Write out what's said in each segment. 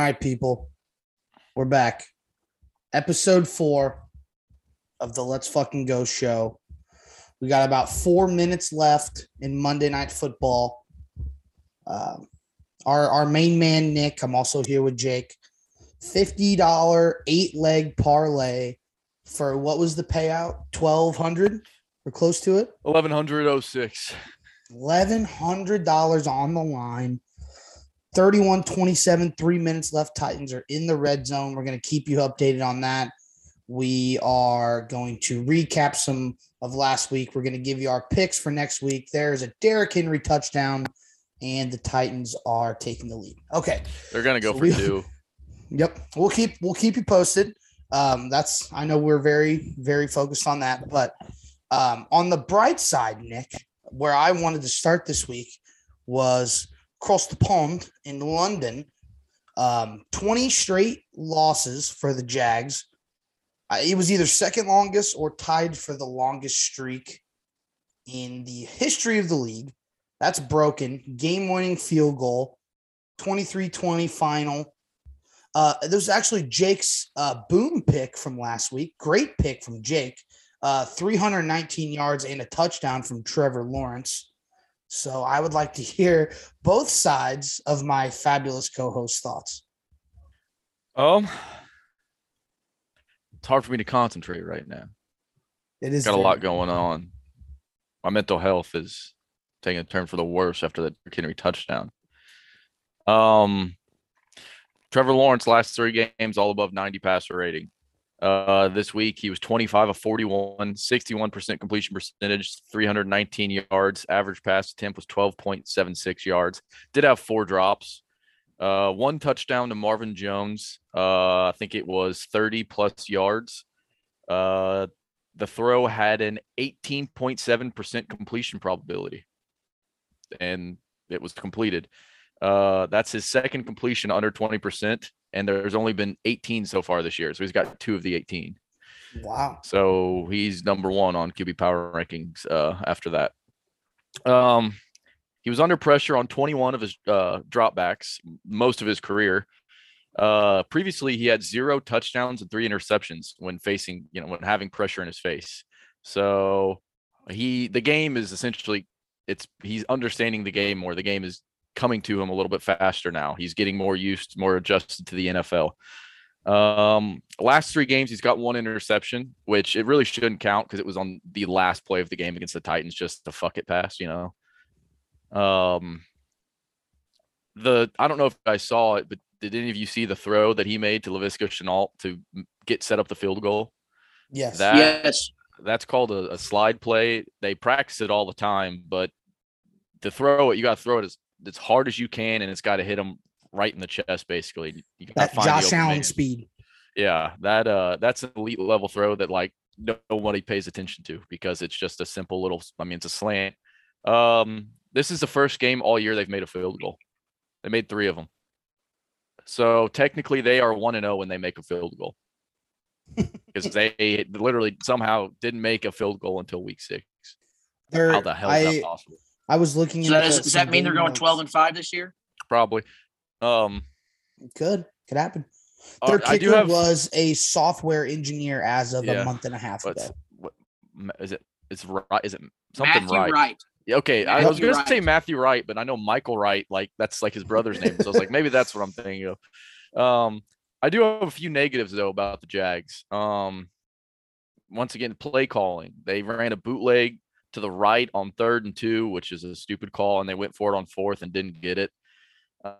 All right, people, we're back. Episode four of the Let's Fucking Go show. We got about four minutes left in Monday Night Football. Um, our our main man Nick. I'm also here with Jake. Fifty dollar eight leg parlay for what was the payout? Twelve hundred or close to it. Eleven hundred oh six. Eleven hundred dollars on the line. 31 27, three minutes left. Titans are in the red zone. We're going to keep you updated on that. We are going to recap some of last week. We're going to give you our picks for next week. There's a Derrick Henry touchdown, and the Titans are taking the lead. Okay. They're gonna go So for we- two. Yep. We'll keep we'll keep you posted. Um, that's I know we're very, very focused on that. But um, on the bright side, Nick, where I wanted to start this week was across the pond in London. Um, 20 straight losses for the Jags. It was either second longest or tied for the longest streak in the history of the league. That's broken. Game winning field goal, 23 20 final. Uh, there was actually Jake's uh, boom pick from last week. Great pick from Jake. Uh, 319 yards and a touchdown from Trevor Lawrence. So I would like to hear both sides of my fabulous co-host thoughts. Um, it's hard for me to concentrate right now. It is Got a lot going on. My mental health is taking a turn for the worse after the Derrick Henry touchdown. Um, Trevor Lawrence last three games all above 90 passer rating. Uh, this week he was 25 of 41, 61% completion percentage, 319 yards. Average pass attempt was 12.76 yards. Did have four drops. Uh, one touchdown to Marvin Jones. Uh, I think it was 30 plus yards. Uh, the throw had an 18.7% completion probability and it was completed. Uh, that's his second completion under 20%, and there's only been 18 so far this year. So he's got two of the 18. Wow. So he's number one on QB power rankings uh, after that. Um, he was under pressure on 21 of his uh, dropbacks, most of his career. Uh, previously, he had zero touchdowns and three interceptions when facing, you know, when having pressure in his face. So he, the game is essentially, it's he's understanding the game more. The game is coming to him a little bit faster now. He's getting more used, more adjusted to the NFL. Um, last three games, he's got one interception, which it really shouldn't count because it was on the last play of the game against the Titans, just the fuck it pass, you know. Um, the I don't know if I saw it, but did any of you see the throw that he made to Laviska Shenault to get set up the field goal? Yes. That yes. that's called a, a slide play. They practice it all the time, but to throw it, you got to throw it as, as hard as you can, and it's got to hit them right in the chest, basically. You that find Josh Allen man. speed. Yeah, that uh, that's an elite level throw that like nobody pays attention to because it's just a simple little. I mean, it's a slant. Um, this is the first game all year they've made a field goal. They made three of them. So technically, they are one and zero when they make a field goal because they literally somehow didn't make a field goal until week six. They're, How the hell is I, that possible? I was looking So that does that mean they're going notes. 12 and 5 this year? Probably. Um, Could could happen. uh, Their I do kicker have. was a software engineer as of Yeah, a month and a half ago. what, ma- is it? It's right. Is it something Matthew right? Wright. Yeah, Okay, I was gonna say Matthew Wright, but I know Michael Wright, like that's like his brother's name. So I was like, maybe that's what I'm thinking of. Um, I do have a few negatives though about the Jags. Um, once again, play calling. They ran a bootleg to the right on third and two, which is a stupid call, and they went for it on fourth and didn't get it.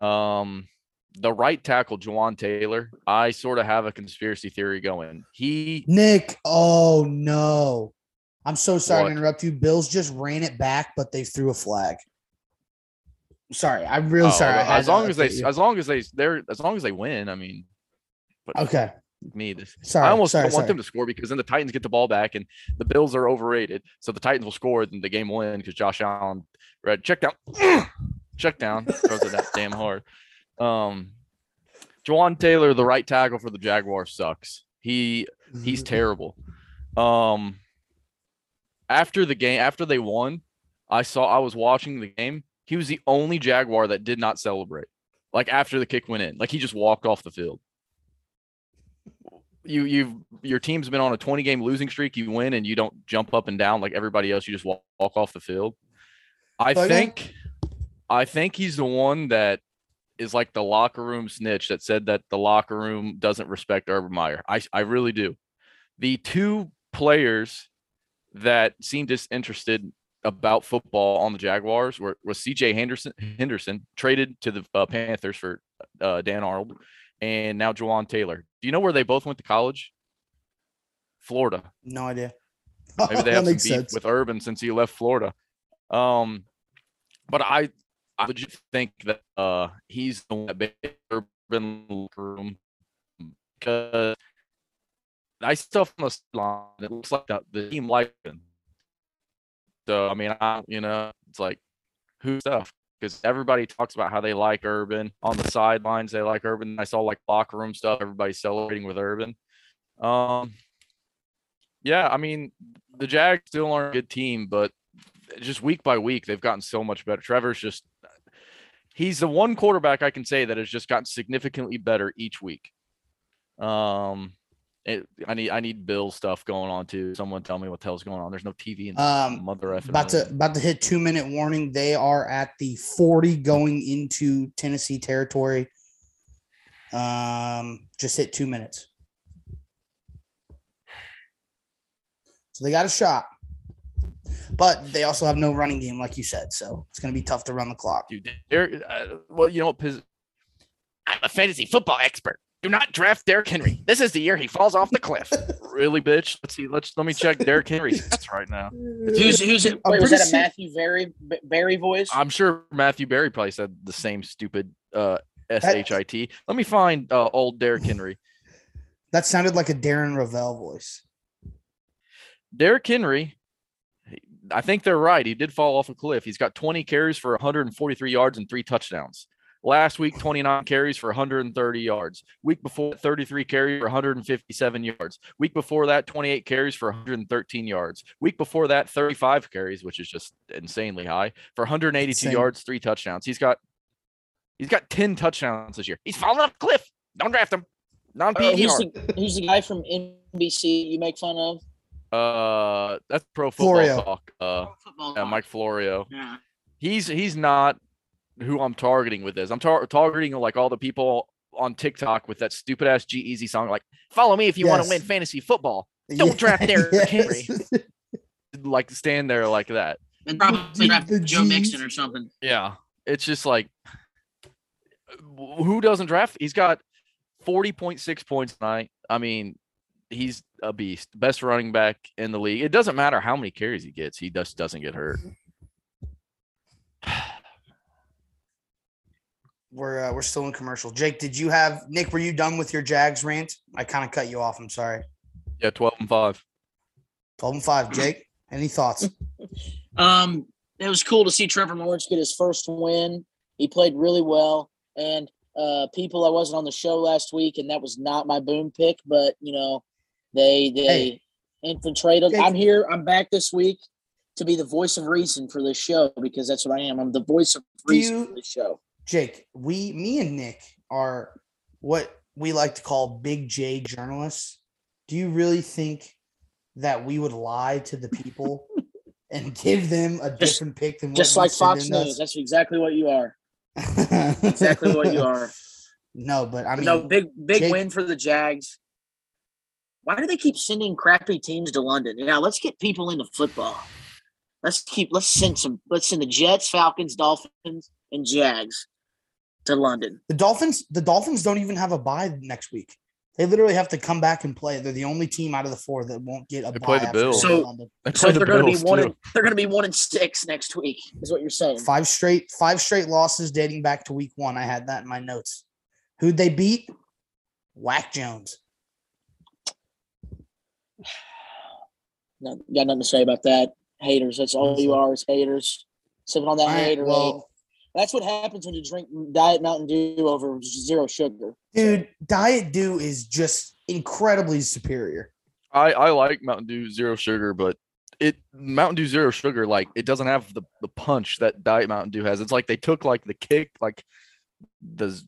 Um, the right tackle, Jawaan Taylor, I sort of have a conspiracy theory going. He Nick, oh no. I'm so sorry What? to interrupt you. Bills just ran it back, but they threw a flag. Sorry, I'm really oh, sorry. As long as they, you. as long as they, they're, as long as they win. I mean, but okay. Me this. Sorry. I almost sorry, don't want them to score because then the Titans get the ball back and the Bills are overrated. So the Titans will score and the game will win because Josh Allen right check down check down throws it that damn hard. Um Jawaan Taylor, the right tackle for the Jaguars, sucks. He he's terrible. Um after the game, after they won, I saw I was watching the game. He was the only Jaguar that did not celebrate. like after the kick went in. Like he just walked off the field. You you've your team's been on a 20 game losing streak. You win and you don't jump up and down like everybody else. You just walk, walk off the field. I Okay. think I think he's the one that is like the locker room snitch that said that the locker room doesn't respect Urban Meyer. I I really do. The two players that seemed disinterested about football on the Jaguars were was CJ Henderson Henderson traded to the uh, Panthers for uh, Dan Arnold and now Jawaan Taylor. Do you know where they both went to college? Florida. No idea. Maybe they have some beef sense. with Urban since he left Florida. Um, but I, I legit think that uh he's the one that made Urban room because I still on the sideline. It looks like the, the team liked him. So I mean, I you know, it's like who stuff because everybody talks about how they like Urban on the sidelines. They like Urban. I saw like locker room stuff. Everybody celebrating with Urban. Um, yeah, I mean, the Jags still aren't a good team, but just week by week, they've gotten so much better. Trevor's just he's the one quarterback I can say that has just gotten significantly better each week. Um it, I need I need Bill stuff going on too. Someone tell me what the hell's going on. There's no TV in Um, mother effing about to about to hit two minute warning. They are at the 40 going into Tennessee territory. Um, just hit two minutes. So they got a shot. But they also have no running game, like you said. So it's gonna be tough to run the clock. Dude, uh, well, you know what? I'm a fantasy football expert. Do not draft Derrick Henry. This is the year he falls off the cliff. really, bitch? Let's see. Let's let me check Derrick Henry's stats right now. Who's who's it? Wait, was pretty that a Matthew Berry Berry voice? I'm sure Matthew Berry probably said the same stupid uh, shit. Let me find uh, old Derrick Henry. That sounded like a Darren Rovell voice. Derrick Henry. I think they're right. He did fall off a cliff. He's got 20 carries for 143 yards and three touchdowns. Last week, 29 carries for 130 yards. Week before, 33 carries for 157 yards. Week before that, 28 carries for 113 yards. Week before that, 35 carries, which is just insanely high, for 182 Insane. yards, three touchdowns. He's got he's got 10 touchdowns this year. He's falling off a cliff. Don't draft him. Non Uh, who's, the, who's the guy from NBC you make fun of? Uh, that's pro football Florio. talk. Uh, Football guy. Mike Florio. Yeah. he's he's not who I'm targeting with this. I'm tar- targeting like all the people on TikTok with that stupid ass G-Eazy song, like "Follow me if you want to win fantasy football." Don't draft Derrick Henry. Like stand there like that. And probably draft the Joe Gs. Mixon or something. Yeah, it's just like who doesn't draft? He's got forty point six points tonight. I mean, he's a beast, best running back in the league. It doesn't matter how many carries he gets; he just doesn't get hurt. We're uh, we're still in commercial. Jake, did you have Nick? Were you done with your Jags rant? I kind of cut you off. I'm sorry. Yeah, twelve and five. Twelve and five. Jake, any thoughts? Um, it was cool to see Trevor Lawrence get his first win. He played really well. And uh, people, I wasn't on the show last week, and that was not my boom pick, but you know, they they Hey. infiltrated. Jake. I'm here. I'm back this week to be the voice of reason for this show because that's what I am. I'm the voice of reason you- for this show. Jake, we, me and Nick are what we like to call big J journalists. Do you really think that we would lie to the people and give them a Just- different pick than Just like Fox News. That's exactly what you are. Exactly what you are. No, but I mean, no, big big Jake- win for the Jags. Why do they keep sending crappy teams to London? Now let's get people into football. Let's keep let's send some let's send the Jets, Falcons, Dolphins, and Jags to London. the Dolphins, the Dolphins don't even have a bye next week. They literally have to come back and play. They're the only team out of the four that won't get a They bye. play the after Bills. So- London. they so the they're gonna be one too. and they're gonna be one and six next week, is what you're saying. Five straight, five straight losses dating back to week one. I had that in my notes. Who'd they beat? Whack Jones. No, got nothing to say about that. Haters. That's all you are is haters. Sipping on that All right, hater. well, That's what happens when you drink Diet Mountain Dew over zero sugar. dude, Diet Dew is just incredibly superior. I I like Mountain Dew Zero Sugar, but it Mountain Dew Zero Sugar like it doesn't have the the punch that Diet Mountain Dew has. It's like they took like the kick, like the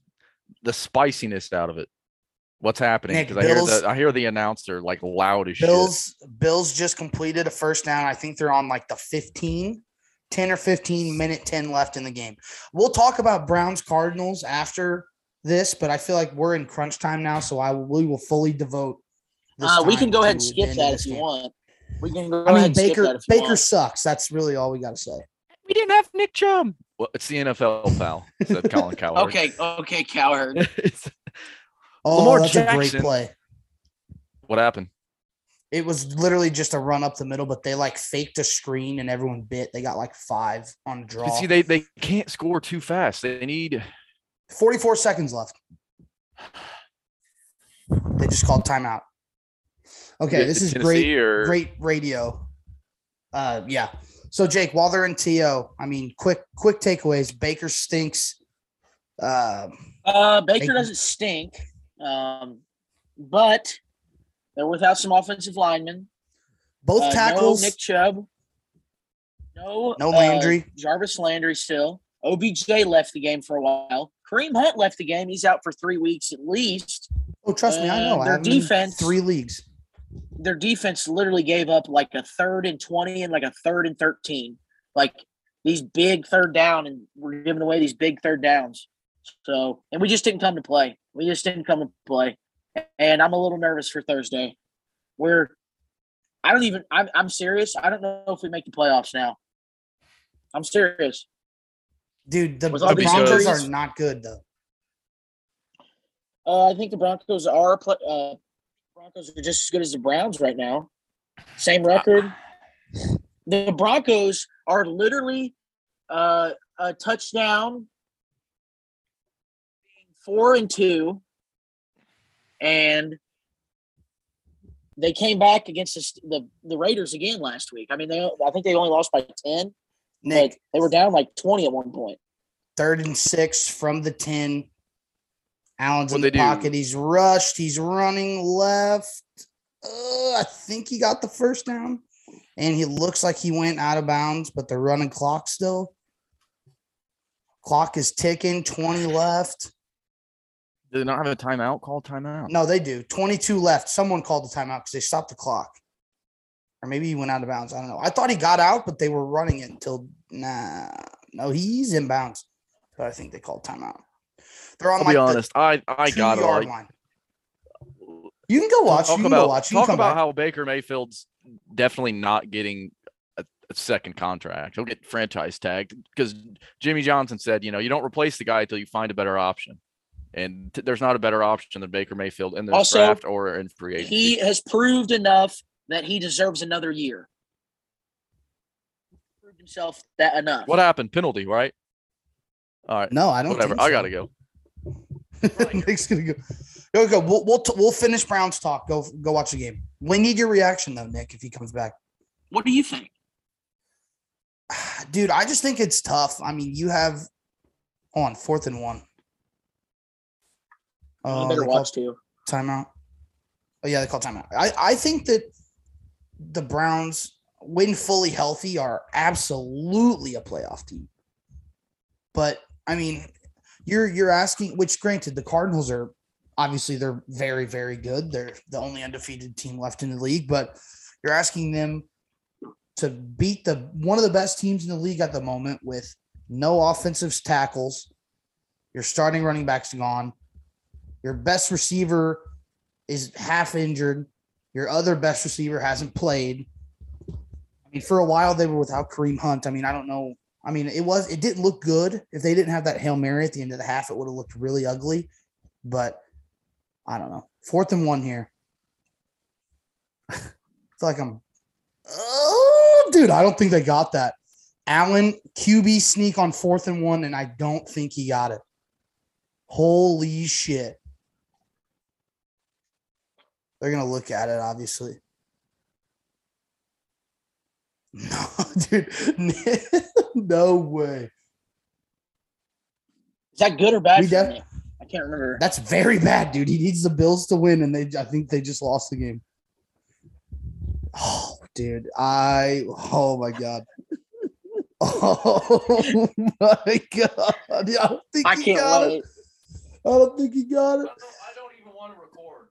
the spiciness out of it. What's happening? Because I hear the I hear the announcer like loud as shit. Bills Bills just completed a first down. I think they're on like the 15, 10 or 15 minute 10 left in the game. We'll talk about Browns Cardinals after this, but I feel like we're in crunch time now, so I will, we will fully devote. this Uh, we can go ahead and skip the end of that this if you game. want. We can go I ahead mean, and skip Baker that if Baker want. sucks. That's really all we got to say. We didn't have Nick Chubb. Well, it's the NFL, pal. Said Colin Cowherd. Okay, okay, Cowherd. Oh, Lamar that's a great play. what happened? It was literally just a run up the middle, but they like faked a screen and everyone bit. They got like five on draw. See, they they can't score too fast. They need 44 seconds left. They just called timeout. Okay, Yeah, this is Tennessee great, or- great radio. Uh, yeah. So Jake, while they're in TO, I mean, quick, quick takeaways. Baker stinks. Um, Uh, Baker Baker. doesn't stink, um, but they're without some offensive linemen. both Uh, tackles. No Nick Chubb. No, No uh, Landry. Jarvis Landry still. OBJ left the game for a while. Kareem Hunt left the game. He's out for three weeks at least. oh, trust me, I know. uh, I their have defense- three leagues. Their defense literally gave up like a third and 20 and like a third and 13. Like these big third down, and we're giving away these big third downs. So, and we just didn't come to play. We just didn't come to play. And I'm a little nervous for Thursday. We're, I don't even, I'm, I'm serious. I don't know if we make the playoffs now. I'm serious. Dude, the, the Broncos are not good though. Uh, I think the Broncos are uh, Broncos are just as good as the Browns right now. Same record. The Broncos are literally uh, a touchdown, four and two, and they came back against the, the the Raiders again last week. I mean, they I think they only lost by ten, Nick, but they were down like twenty at one point. third and six from the 10. Allen's in What'd the they do? pocket. He's rushed. He's running left. Uh, I think he got the first down. And he looks like he went out of bounds, but they're running clock still. Clock is ticking, 20 left. Did they not have a timeout? Call timeout. No, they do. 22 left. Someone called the timeout because they stopped the clock. Or maybe he went out of bounds. I don't know. I thought he got out, but they were running it until nah. No, he's in bounds. But I think they called timeout. They're on I'll like be honest. I I got it. Like. You can go watch. talk You can about go watch. You talk about back. how Baker Mayfield's definitely not getting a, a second contract. He'll get franchise tagged because Jimmy Johnson said, you know, you don't replace the guy until you find a better option. And t- there's not a better option than Baker Mayfield in the Also, draft or in free agency. He has proved enough that he deserves another year. Proved himself that enough. what happened? Penalty, right? All right. no, I don't. Whatever. think I gotta go. Nick's gonna go. Go go. We'll we'll, t- we'll finish Browns talk. Go go watch the game. We need your reaction though, Nick, if he comes back. What do you think? Dude, I just think it's tough. I mean, you have on fourth and one. Oh, better watch too. timeout. Oh yeah, they call timeout. I I think that the Browns, when fully healthy, are absolutely a playoff team. But I mean, you're you're asking. Which, granted, the Cardinals are obviously they're very very good. They're the only undefeated team left in the league. But you're asking them to beat the one of the best teams in the league at the moment with no offensive tackles. Your starting running back's gone. Your best receiver is half injured. Your other best receiver hasn't played. I mean, for a while they were without Kareem Hunt. I mean, I don't know. I mean, it was it didn't look good. If they didn't have that Hail Mary at the end of the half, it would have looked really ugly. But I don't know. Fourth and one here. I feel like I'm Oh, dude, I don't think they got that. Allen QB sneak on fourth and one, and I don't think he got it. Holy shit. They're gonna look at it, obviously. No, dude. no way. Is that good or bad def-? I can't remember. That's very bad, dude. He needs the Bills to win, and they I think they just lost the game. Oh, dude. I oh my god. Oh my god! I don't think I he can't got wait. it. I don't think he got it. I don't even want to record.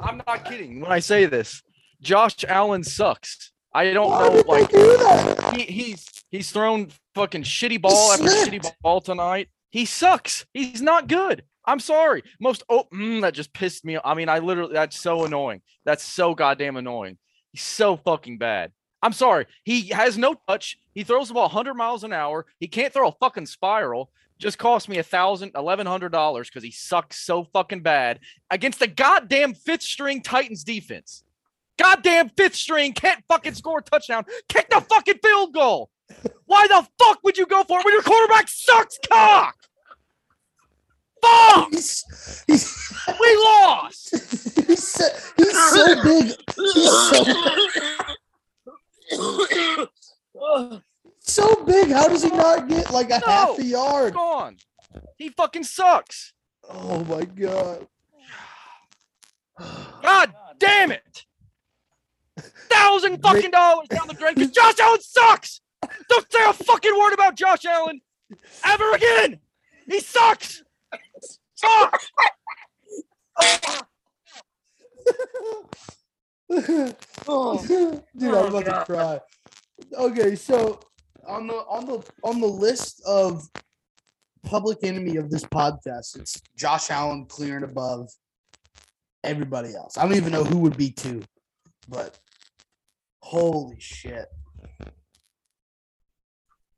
I'm not kidding when I say this. Josh Allen sucks. I don't Why know. Like do he, he's he's thrown fucking shitty ball after shitty ball tonight. He sucks. He's not good. I'm sorry. Most oh mm, that just pissed me. I mean, I literally that's so annoying. That's so goddamn annoying. He's so fucking bad. I'm sorry. He has no touch. He throws the ball 100 miles an hour. He can't throw a fucking spiral. Just cost me a thousand, eleven hundred dollars because he sucks so fucking bad against the goddamn fifth string Titans defense. Goddamn fifth string can't fucking score a touchdown. Kick the fucking field goal. Why the fuck would you go for it when your quarterback sucks cock? Fuck! He's, he's, We lost. he's, so, he's so big. He's so, so big. How does he not get like a half a yard? Gone. He fucking sucks. Oh my god. God damn it. Thousand fucking dollars down the drain because Josh Allen sucks. Don't say a fucking word about Josh Allen ever again. He sucks. Sucks. Oh, Dude, Oh, I'm about God. to cry. Okay, so on the on the on the list of public enemy of this podcast, it's Josh Allen clearing above everybody else. I don't even know who would be two, but holy shit.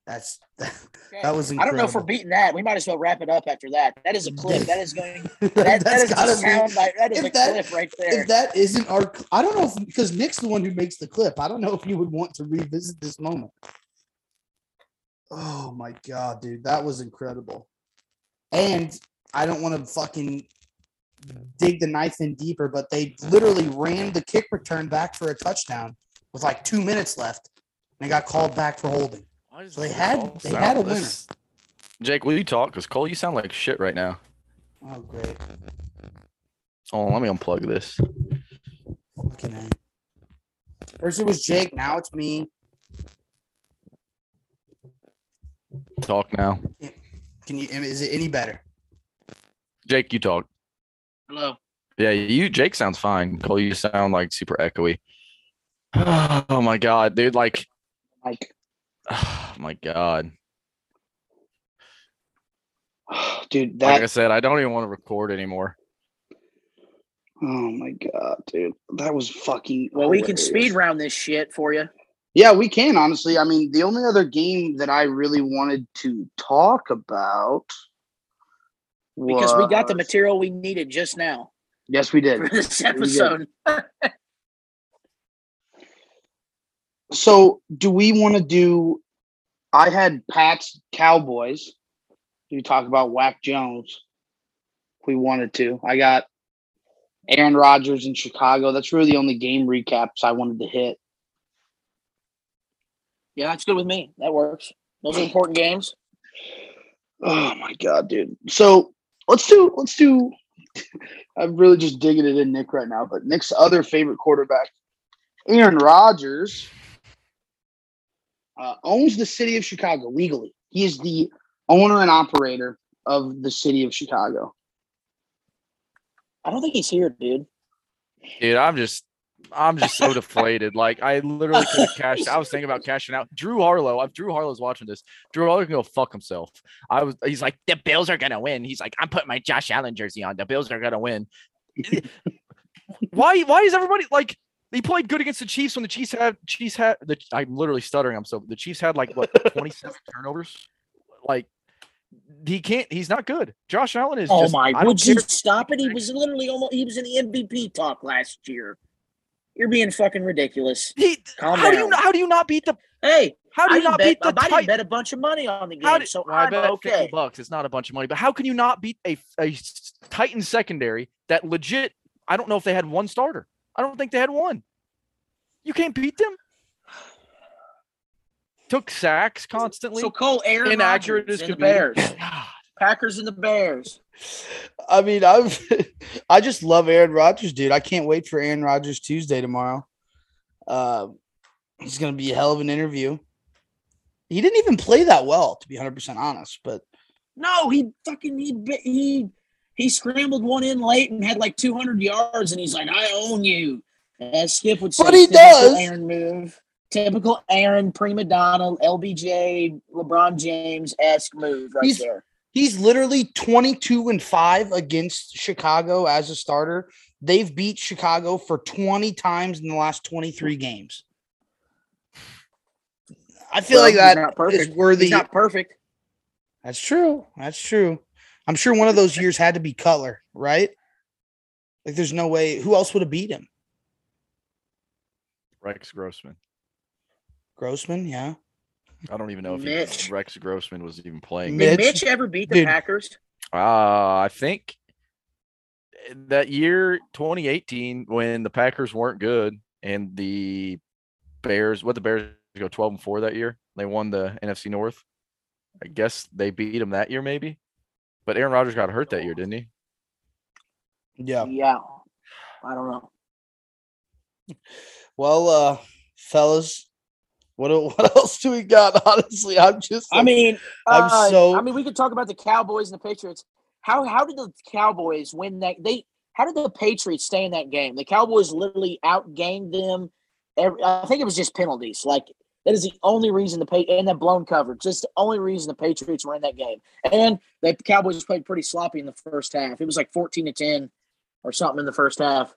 That's that was I don't know if we're beating that. We might as well wrap it up after that. That is a clip. That is going. that, That, that is a sound be. bite. That is if a that- clip right there. If that isn't our, I don't know if because Nick's the one who makes the clip. I don't know if you would want to revisit this moment. Oh my god, dude, that was incredible. And I don't want to fucking dig the knife in deeper, but they literally ran the kick return back for a touchdown with like two minutes left, and they got called back for holding. So they had- they had a winner. Jake, will you talk? Because Cole, you sound like shit right now. Oh great, Oh, let me unplug this. fucking A. First it was Jake, now it's me. Talk now. Can you? Is it any better? Jake, you talk. Hello. Yeah, you Jake sounds fine. Cole, you sound like super echoey. Oh my god, dude! Like, like, oh my god. Dude, Like I said, I don't even want to record anymore. Oh my god, dude, that was fucking. Well, we can speed round this shit for you. Yeah, we can honestly. I mean, the only other game that I really wanted to talk about Because we got the material we needed just now Yes, we did. for this did. episode. So, do we want to do? I had Pat's Cowboys. You talk about Whack Jones. If we wanted to, I got Aaron Rodgers in Chicago. That's really the only game recaps I wanted to hit. Yeah, that's good with me. That works. Those are important games. Oh my god, dude. So let's do let's do I'm really just digging it in Nick right now, but Nick's other favorite quarterback, Aaron Rodgers, uh, owns the city of Chicago legally. He is the owner and operator of the city of Chicago. I don't think he's here, dude. Dude, I'm just I'm just so deflated. Like I literally could have cashed. I was thinking about cashing out. Drew Harlow. If Drew Harlow's watching this, Drew Harlow can go fuck himself. I was. He's like the Bills are gonna win. He's like I'm putting my Josh Allen jersey on. The Bills are gonna win. why? Why is everybody like? He played good against the Chiefs when the Chiefs had Chiefs had the. I'm literally stuttering. I'm so the Chiefs had like what 27 turnovers. Like he can't. He's not good. Josh Allen is. Oh just, my! Would you care. stop it? He was literally almost. He was in the MVP talk last year. You're being fucking ridiculous. He, Calm how do you not- how do you not beat the Hey, how do you didn't bet, beat the I didn't bet a bunch of money on the game, did, so I I'm bet okay. 50 bucks. It's not a bunch of money, but how can you not beat a a Titan secondary that legit? I don't know if they had one starter. I don't think they had one. You can't beat them. Took sacks constantly. So Cole, Aaron Inaccurate Rodgers as could be. Bears. Packers and the Bears. I mean, I've I just love Aaron Rodgers, dude. I can't wait for Aaron Rodgers Tuesday tomorrow. Uh, to be a hell of an interview. He didn't even play that well, to be 100% honest, but No, he fucking he he he scrambled one in late and had like 200 yards, and he's like, "I own you." As Skip would say, But he typical does. Aaron move, typical Aaron prima donna, LBJ, LeBron James esque move right He's- there. He's literally 22 and 5 against Chicago as a starter. They've beat Chicago for 20 times in the last 23 games. I feel Well, like he's that not is perfect. worthy. He's not perfect. That's true. That's true. I'm sure one of those years had to be Cutler, right? Like, there's no way. Who else would have beat him? Rex Grossman. Grossman, yeah. I don't even know if Mitch. he, Rex Grossman was even playing. Mitch- Did Mitch ever beat the dude. Packers? Uh, I think that year 2018 when the Packers weren't good and the Bears, what the Bears go 12 and 4 that year. They won the NFC North. I guess they beat them that year, maybe. But Aaron Rodgers got hurt that year, didn't he? Yeah. Yeah. I don't know. Well, uh, fellas, what what else do we got? Honestly, I'm just. I mean, I'm uh, so- I mean, we could talk about the Cowboys and the Patriots. How how did the Cowboys win that? They how did the Patriots stay in that game? The Cowboys literally outgained them. Every, I think it was just penalties. Like that is the only reason the pay and that blown coverage. Just the only reason the Patriots were in that game. And the Cowboys played pretty sloppy in the first half. It was like fourteen to ten or something in the first half.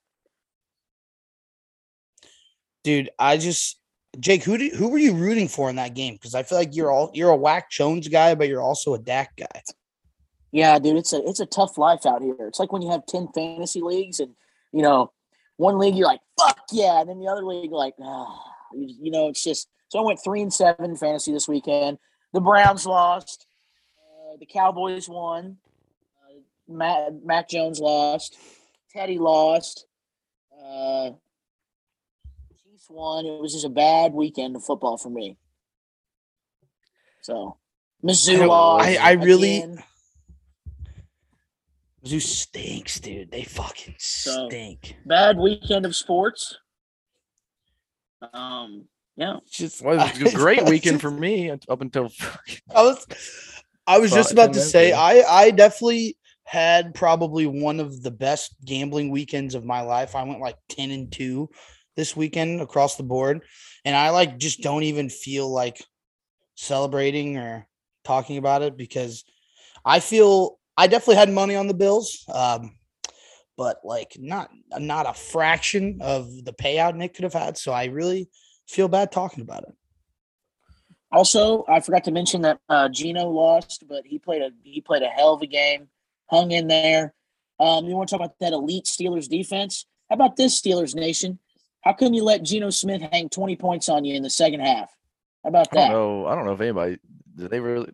dude, I just Jake, who did, who were you rooting for in that game? Because I feel like you're all you're a Whack Jones guy, but you're also a Dak guy. Yeah, dude, it's a it's a tough life out here. It's like when you have ten fantasy leagues, and you know, one league you're like, "Fuck yeah," and then the other league like, ah, you, you know, it's just. So I went three and seven fantasy this weekend. The Browns lost. Uh, the Cowboys won. Uh, Matt, Mac Jones lost. Teddy lost. Uh, Chiefs won. It was just a bad weekend of football for me. So, Mizzou I- lost. I- I really- again. Zoo stinks, dude. They fucking So- stink. bad weekend of sports. Um, yeah, Just Well, it was a great weekend for me up until I was I was just about to that say game. I I definitely had probably one of the best gambling weekends of my life. I went like 10 and 2 this weekend across the board and I like just don't even feel like celebrating or talking about it because I feel I definitely had money on the Bills. Um but like not not a fraction of the payout Nick could have had, so I really feel bad talking about it. Also, I forgot to mention that uh, Geno lost, but he played a he played a hell of a game, hung in there. Um, you want to talk about that elite Steelers defense? How about this Steelers nation? How come you let Geno Smith hang twenty points on you in the second half? How about I don't that? know. I don't know if anybody do they really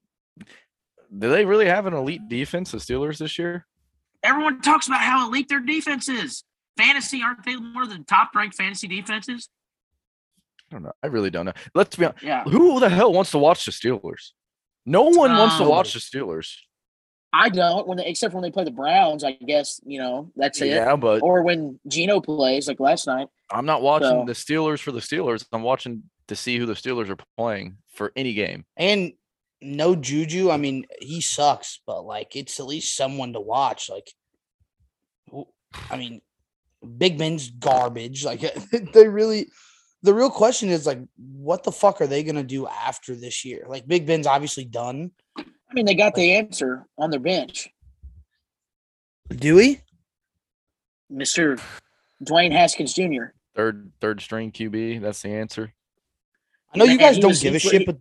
do they really have an elite defense, the Steelers this year? Everyone talks about how elite their defense is. Fantasy aren't they one of the top ranked fantasy defenses? I don't know. I really don't know. Let's be honest. Yeah, Who the hell wants to watch the Steelers? No one wants to Um, watch the Steelers. I don't. When they, except for when they play the Browns, I guess you know that's it. Yeah, but Or when Geno plays, like last night. I'm not watching so- the Steelers for the Steelers. I'm watching to see who the Steelers are playing for any game. And no Juju. I mean, he sucks, but like it's at least someone to watch. Like, I mean, Big Ben's garbage. Like they really. The real question is like, what the fuck are they gonna do after this year? Like, Big Ben's obviously done. I mean, they got the answer on their bench. Do we? Mr. Dwayne Haskins Jr. Third third string QB. That's the answer. I know you guys don't give a shit, but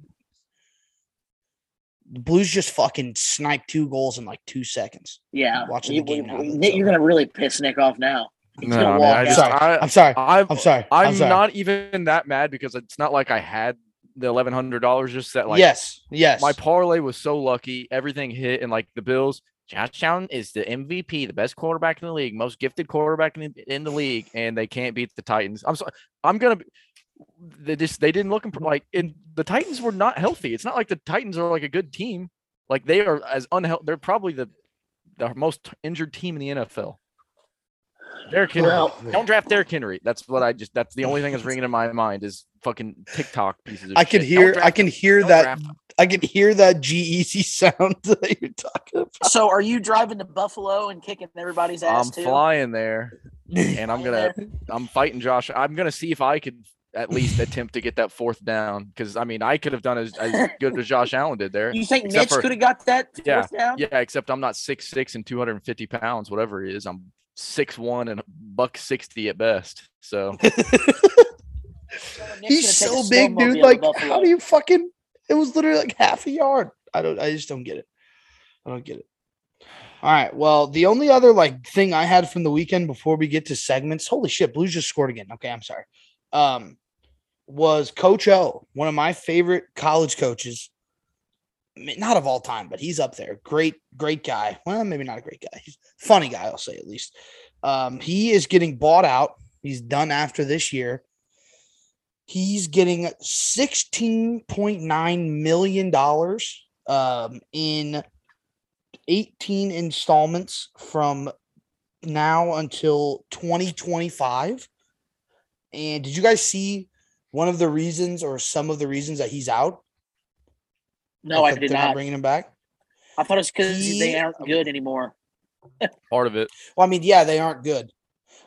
the Blues just fucking sniped two goals in like two seconds. Yeah. Watching You- the game now, Nick, that's you're going to really piss Nick off now. He's No, gonna I mean, walk I out. just, Sorry. I, I'm sorry. I've, I'm sorry. I'm, I'm sorry. not even that mad because it's not like I had the eleven hundred dollars. Just that, like, yes. Yes. my parlay was so lucky. Everything hit, and like the Bills, Josh Allen is the MVP, the best quarterback in the league, most gifted quarterback in the, in the league, and they can't beat the Titans. I'm sorry. I'm gonna. They just they didn't look imp- like and the Titans were not healthy. It's not like the Titans are like a good team. Like they are as unhealthy. They're probably the the most injured team in the NFL. Derrick Henry. Well- Don't draft Derrick Henry. That's what I just. That's the only thing that's ringing in my mind is fucking TikTok pieces. Of I can shit. hear I can him. hear Don't that draft. I can hear that G-Eazy sound that you're talking about. So are you driving to Buffalo and kicking everybody's ass I'm too? flying there, and I'm gonna? I'm fighting Josh. I'm gonna see if I could at least attempt to get that fourth down because I mean I could have done as, as good as Josh Allen did there. You think Mitch could have got that Yeah, down? Yeah, except I'm not six six and 250 pounds, whatever it is. I'm six one and a buck sixty at best. So Nick's He's gonna take a so big, dude. Like, how do you fucking? It was literally like half a yard. I don't. I just don't get it. I don't get it. All right. Well, the only other like thing I had from the weekend before we get to segments. Holy shit! Blues just scored again. Okay, I'm sorry. Um, was Coach O, one of my favorite college coaches. Not of all time, but he's up there. Great, great guy. Well, maybe not a great guy. He's a funny guy, I'll say at least. Um, he is getting bought out. He's done after this year. He's getting $16.9 million um, in 18 installments from now until 2025. And did you guys see one of the reasons or some of the reasons that he's out? no, Like, I did they're not. bringing him back. I thought it's because He- they aren't good anymore. part of it. Well, I mean, yeah, they aren't good,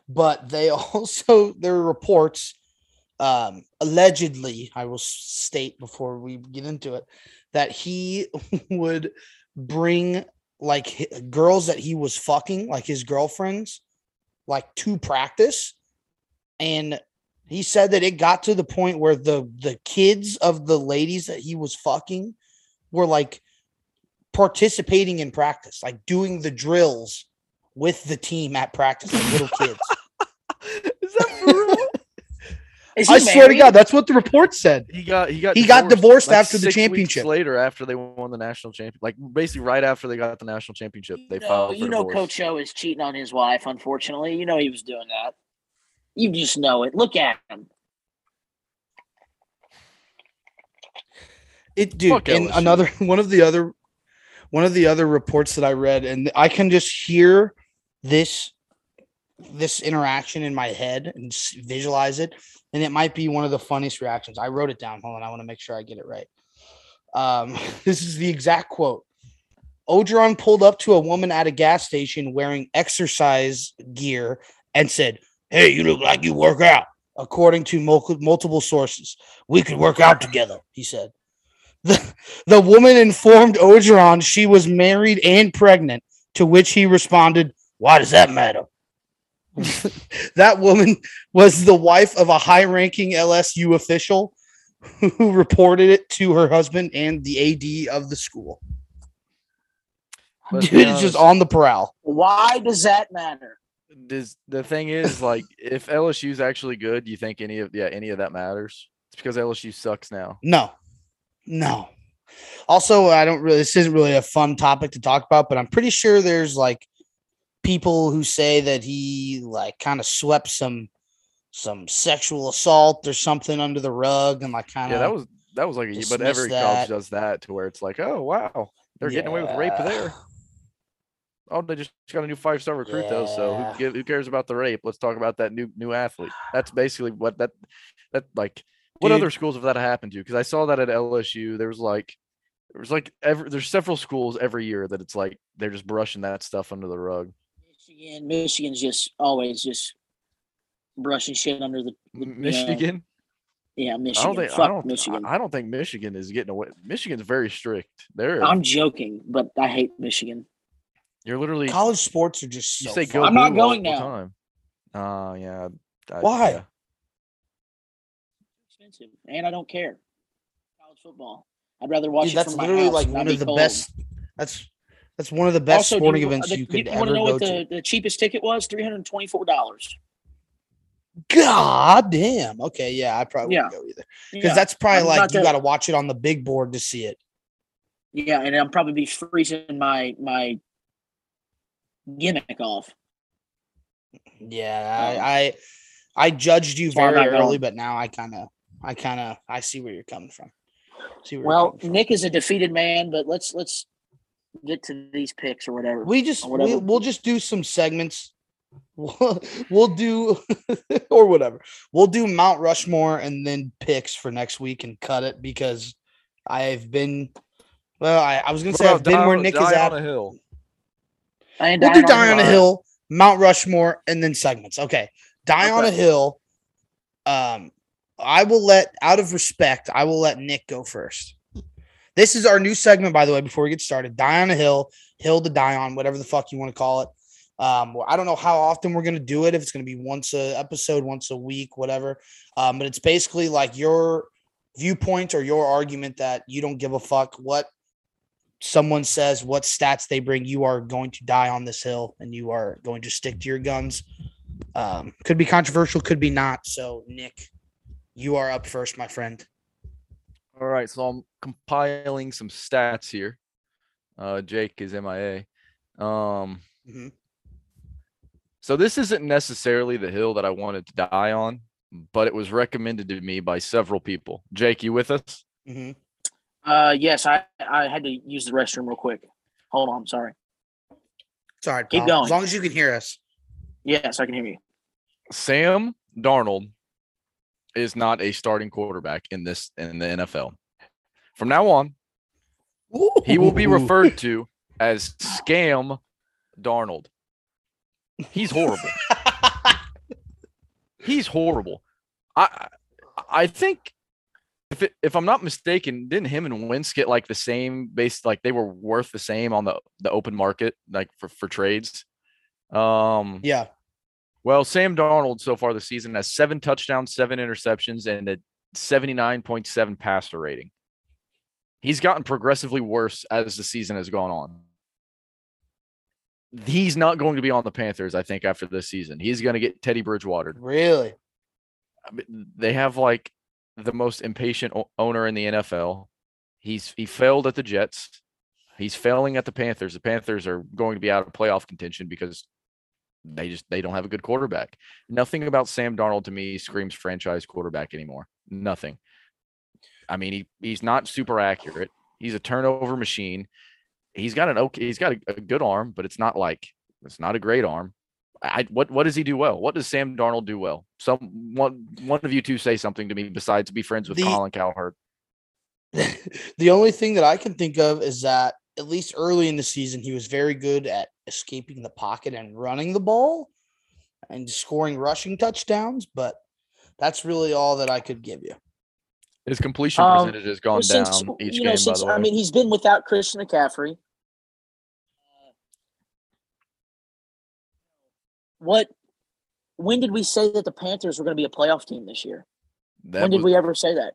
but they also there are reports, um, allegedly, I will state before we get into it, that he would bring like girls that he was fucking, like his girlfriends, like to practice, and he said that it got to the point where the the kids of the ladies that he was fucking were like participating in practice, like doing the drills with the team at practice, like little kids. Is that for real? Is he I swear to? God, that's what the report said. He got he got He got divorced after the six weeks championship. Later, after they won the national championship, like basically right after they got the national championship, they you know, filed for you know divorce. Coach O is cheating on his wife, unfortunately. You know he was doing that. You just know it. Look at him. It dude, Fuck and LSU. another one of the other one of the other reports that I read, and I can just hear this this interaction in my head and visualize it, and it might be one of the funniest reactions. I wrote it down. Hold on, I want to make sure I get it right. Um, this is the exact quote. Orgeron pulled up to a woman at a gas station wearing exercise gear and said, "Hey, you look like you work out." According to mul- multiple sources, we could work out together. He said. The, the woman informed Orgeron she was married and pregnant, to which he responded, Why does that matter? that woman was the wife of a high ranking LSU official who reported it to her husband and the AD of the school. Let's Dude be is just on the prowl. Why does that matter? Does the thing is like if LSU's actually good, do you think any of yeah any of that matters? It's because LSU sucks now. No, no. Also, I don't really, this isn't really a fun topic to talk about, but I'm pretty sure there's like people who say that he like kind of swept some some sexual assault or something under the rug and like kind of Yeah, that was that was like a, but every that. college does that to where it's like, oh wow, they're getting away with rape there. Oh, they just got a new five star recruit though, so who, give, who cares about the rape? Let's talk about that new new athlete. That's basically what that that like. What other schools have that happened to? Because I saw that at LSU. There was like there was like every there's several schools every year that it's like they're just brushing that stuff under the rug. Michigan, Michigan's just always just brushing shit under the, the you know, Michigan. yeah, I Michigan. don't think Fuck I don't Michigan. I don't think Michigan is getting away. Michigan's very strict. They're I'm joking, but I hate Michigan. you're literally college sports are just you so say fun. go. I'm not going the now. Time. Oh yeah. I- Why? yeah. Expensive, and I don't care. College football. I'd rather watch Dude, it that's from my literally house like one of the cold. best. That's that's one of the best Also, sporting you- events the- you could you ever go what to. the, the cheapest ticket was? Three hundred twenty-four dollars. God damn. Okay, yeah, I probably Yeah. wouldn't go either because Yeah, that's probably I'm like you got to watch it on the big board to see it. yeah, and I'll probably be freezing my my gimmick off. Yeah, Um, I, I I judged you very early, but now I kind of I kind of I see where you're coming from. See where Well, coming from. Nick is a defeated man, but let's let's get to these picks or whatever. we just whatever. we, we'll just do some segments. we'll, we'll do or whatever. We'll do Mount Rushmore and then picks for next week and cut it because I've been well, I, I was gonna What say I've about been where Nick Die is at. on a hill. I We'll do Die on a Hill, Mount Rushmore, and then segments. Okay. Die on a Hill. Um, I will let out of respect, I will let Nick go first. This is our new segment, by the way, before we get started. Die on a hill, hill to die on, whatever the fuck you want to call it. Um, I don't know how often we're gonna do it, if it's gonna be once a episode, once a week, whatever. Um, but it's basically like your viewpoint or your argument that you don't give a fuck what someone says, what stats they bring, you are going to die on this hill and you are going to stick to your guns. Um, could be controversial, could be not. So, Nick, you are up first, my friend. All right, so I'm compiling some stats here. Uh, Jake is MIA. Um, Mhm. so this isn't necessarily the hill that I wanted to die on, but it was recommended to me by several people. Jake, you with us? Mhm. Uh, yes, I I had to use the restroom real quick. Hold on, sorry. Sorry, all right. Keep going. As long as you can hear us. Yes, I can hear you. Sam Darnold is not a starting quarterback in this in the NFL. From now on, he will be referred to as Scam Darnold. He's horrible. He's horrible. I I- think if it, if I'm not mistaken, didn't him and Wentz get like the same based like they were worth the same on the the open market like for for trades? Um yeah. Well, Sam Darnold so far this season has seven touchdowns, seven interceptions, and a 79.7 passer rating. He's gotten progressively worse as the season has gone on. He's not going to be on the Panthers, I think, after this season. He's going to get Teddy Bridgewater. Really? I mean, They have like the most impatient owner in the NFL. He's he failed at the Jets. He's failing at the Panthers. The Panthers are going to be out of playoff contention because they just they don't have a good quarterback. Nothing about Sam Darnold to me screams franchise quarterback anymore. Nothing. I mean, he he's not super accurate. He's a turnover machine. He's got an okay. He's got a, a good arm, but it's not like it's not a great arm. I what what does he do well? What does Sam Darnold do well? Some one one of you two say something to me besides be friends with The- Colin Cowherd. the only thing that I can think of is that at least early in the season, he was very good at escaping the pocket and running the ball and scoring rushing touchdowns. But that's really all that I could give you. His completion Um, percentage has gone Well, since, down each you game. know, by since the way, I mean, he's been without Christian McCaffrey. What? When did we say that the Panthers were going to be a playoff team this year? that when did was- we ever say that?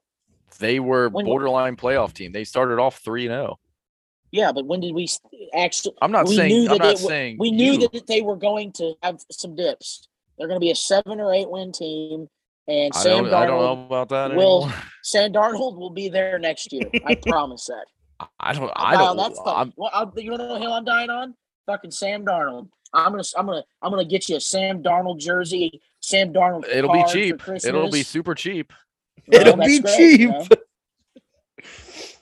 they were when- borderline playoff team. They started off three and oh. zero. Yeah, but when did we actually? I'm not we saying. knew I'm that not it wa- saying. We knew you. that they were going to have some dips. They're going to be a seven or eight win team, and I Sam don't, I don't Darnold, know about that will- anymore. Sam Darnold will be there next year. I promise that. I don't. I'll I don't. Uh, on that. I'm, Well, I'll, you know the hill I'm dying on? Fucking Sam Darnold. I'm gonna, I'm gonna, I'm gonna get you a Sam Darnold jersey, Sam Darnold. it'll be card for cheap. It'll be super cheap. Well, It'll be great, cheap. you know?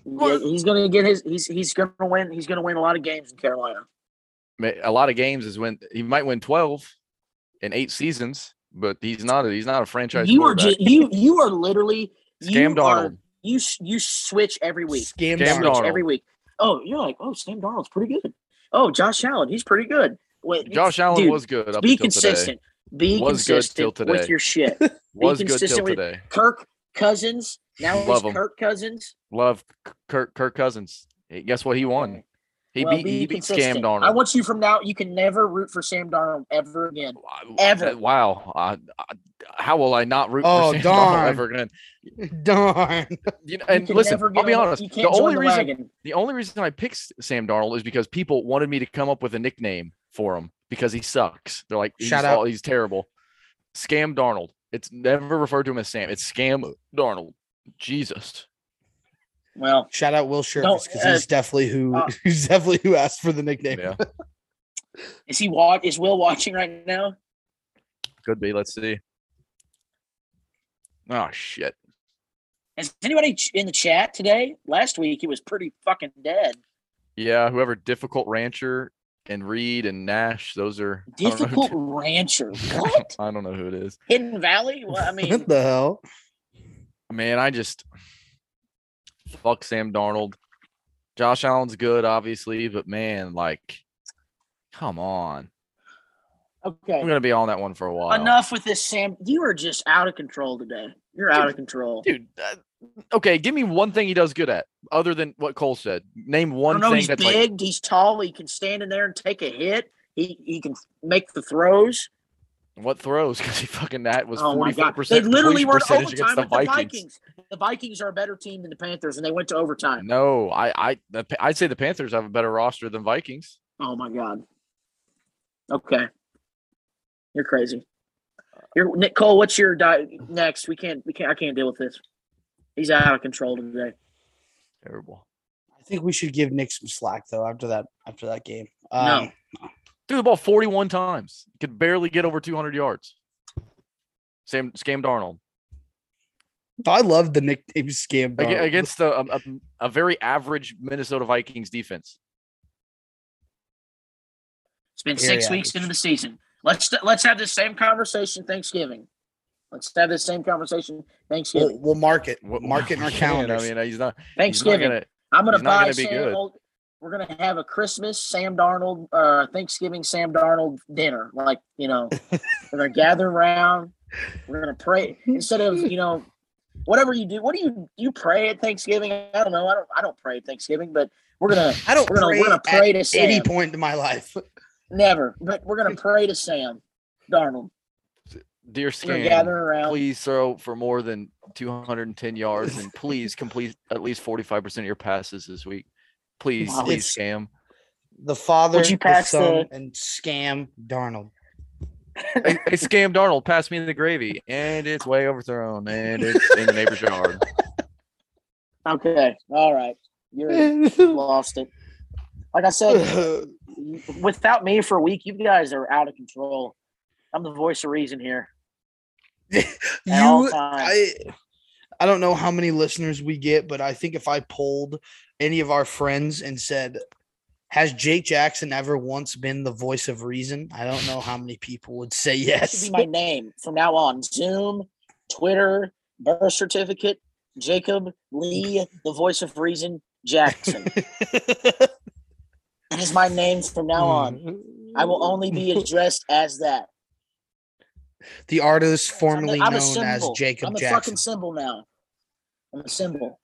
Yeah, he's gonna get his. He's he's gonna win. He's gonna win a lot of games in Carolina. A lot of games is when he might win twelve in eight seasons, but he's not. A, he's not a franchise You are quarterback. just you. You are literally Scam you are- You you switch every week. Scam Scam Darnold. Switch Darnold. every week. Oh, you're like, oh, Sam Darnold's pretty good. Oh, Josh Allen, he's pretty good. Wait, Josh Allen dude, was good up be until today. consistent. Be Was good till consistent today. with your shit. Was good till consistent with- today. Kirk Cousins. Now Love he's him. Kirk Cousins. Love K- Kirk Kirk Cousins. Hey, Guess what? He won. He Well, beat. be He beat Scam consistent. Darnold. I want you from now. You can never root for Sam Darnold ever again. Wow, ever. Wow. Uh, uh, how will I not root Oh, for Sam darn. Darnold ever again? Darn. You know, and can listen, never I'll get be honest. The only the reason wagon. the only reason I picked Sam Darnold is because people wanted me to come up with a nickname for him because he sucks. They're like, he's, Shout out. all- he's terrible. Scam Darnold. It's never referred to him as Sam. It's Scam Darnold. Jesus. Well, Shout out Will Shirkus because uh, he's definitely who uh, he's definitely who asked for the nickname. Yeah, is he watch? Is Will watching right now? could be. Let's see. Oh shit. Is anybody in the chat today? Last week he was pretty fucking dead. Yeah, whoever difficult rancher and Reed and Nash. Those are I don't know who- Difficult rancher. What? I don't know who it is. Hidden Valley? Well, I mean, what the hell? Man, I just fuck Sam Darnold. Josh Allen's good, obviously, but man, like, come on. okay. I'm gonna be on that one for a while. Enough with this, Sam. You are just out of control today. You're out of control. dude. Uh, okay, give me one thing he does good at, other than what Cole said. Name one know. thing He's that's like big. He's tall. He can stand in there and take a hit. He he can make the throws. what throws because he fucking that was Oh my forty four god! They literally were overtime against with the the Vikings. Vikings. The Vikings are a better team than the Panthers, and they went to overtime. No, I I the, I'd say the Panthers have a better roster than Vikings. Oh my god. Okay. You're crazy. You're Nick Cole. What's your di- next? We can't. We can't. I can't deal with this. He's out of control today. Terrible. I think we should give Nick some slack though after that after that game. Um, Threw the ball forty one times. Could barely get over two hundred yards. Sam Scam Darnold I love the nickname scam Darnold. against a, a a very average Minnesota Vikings defense. It's been Very six weeks average. into the season. Let's let's have this same conversation Thanksgiving. Let's have this same conversation We'll, Thanksgiving. we'll mark it. We'll Mark it in our we can, calendars. I mean, he's not. He's not Thanksgiving. gonna. I'm gonna not buy gonna be Sam. good. Old- We're gonna have a Christmas Sam Darnold, uh, Thanksgiving Sam Darnold dinner. Like you know, we're gonna gather around. We're gonna pray instead of you know, whatever you do. What do you you pray at Thanksgiving? I don't know. I don't. I don't pray at Thanksgiving, but we're gonna I don't We're gonna- pray, we're gonna pray at to any point in my life. never. But we're gonna pray to Sam Darnold. Dear We're Scam, gather around. please throw for more than 210 yards and please complete at least 45% of your passes this week. Please, Wow. please, It's- Scam. The father, Would you the son, the- and scam Darnold. hey, hey, Scam Darnold, pass me the gravy. And it's way overthrown. And it's in the neighbor's yard. Okay. All right. You lost it. Like I said, without me for a week, you guys are out of control. I'm the voice of reason here. You. I, I don't know how many listeners we get, but I think if I polled any of our friends and said, "Has Jake Jackson ever once been the voice of reason?" I don't know how many people would say yes. be my name from now on. Zoom, Twitter, birth certificate, Jacob Lee, the voice of reason, Jackson. That is my name from now on. I will only be addressed as that. The artist I'm, formerly a, I'm known as symbol. Jacob I'm a Jackson. fucking symbol now. I'm a symbol.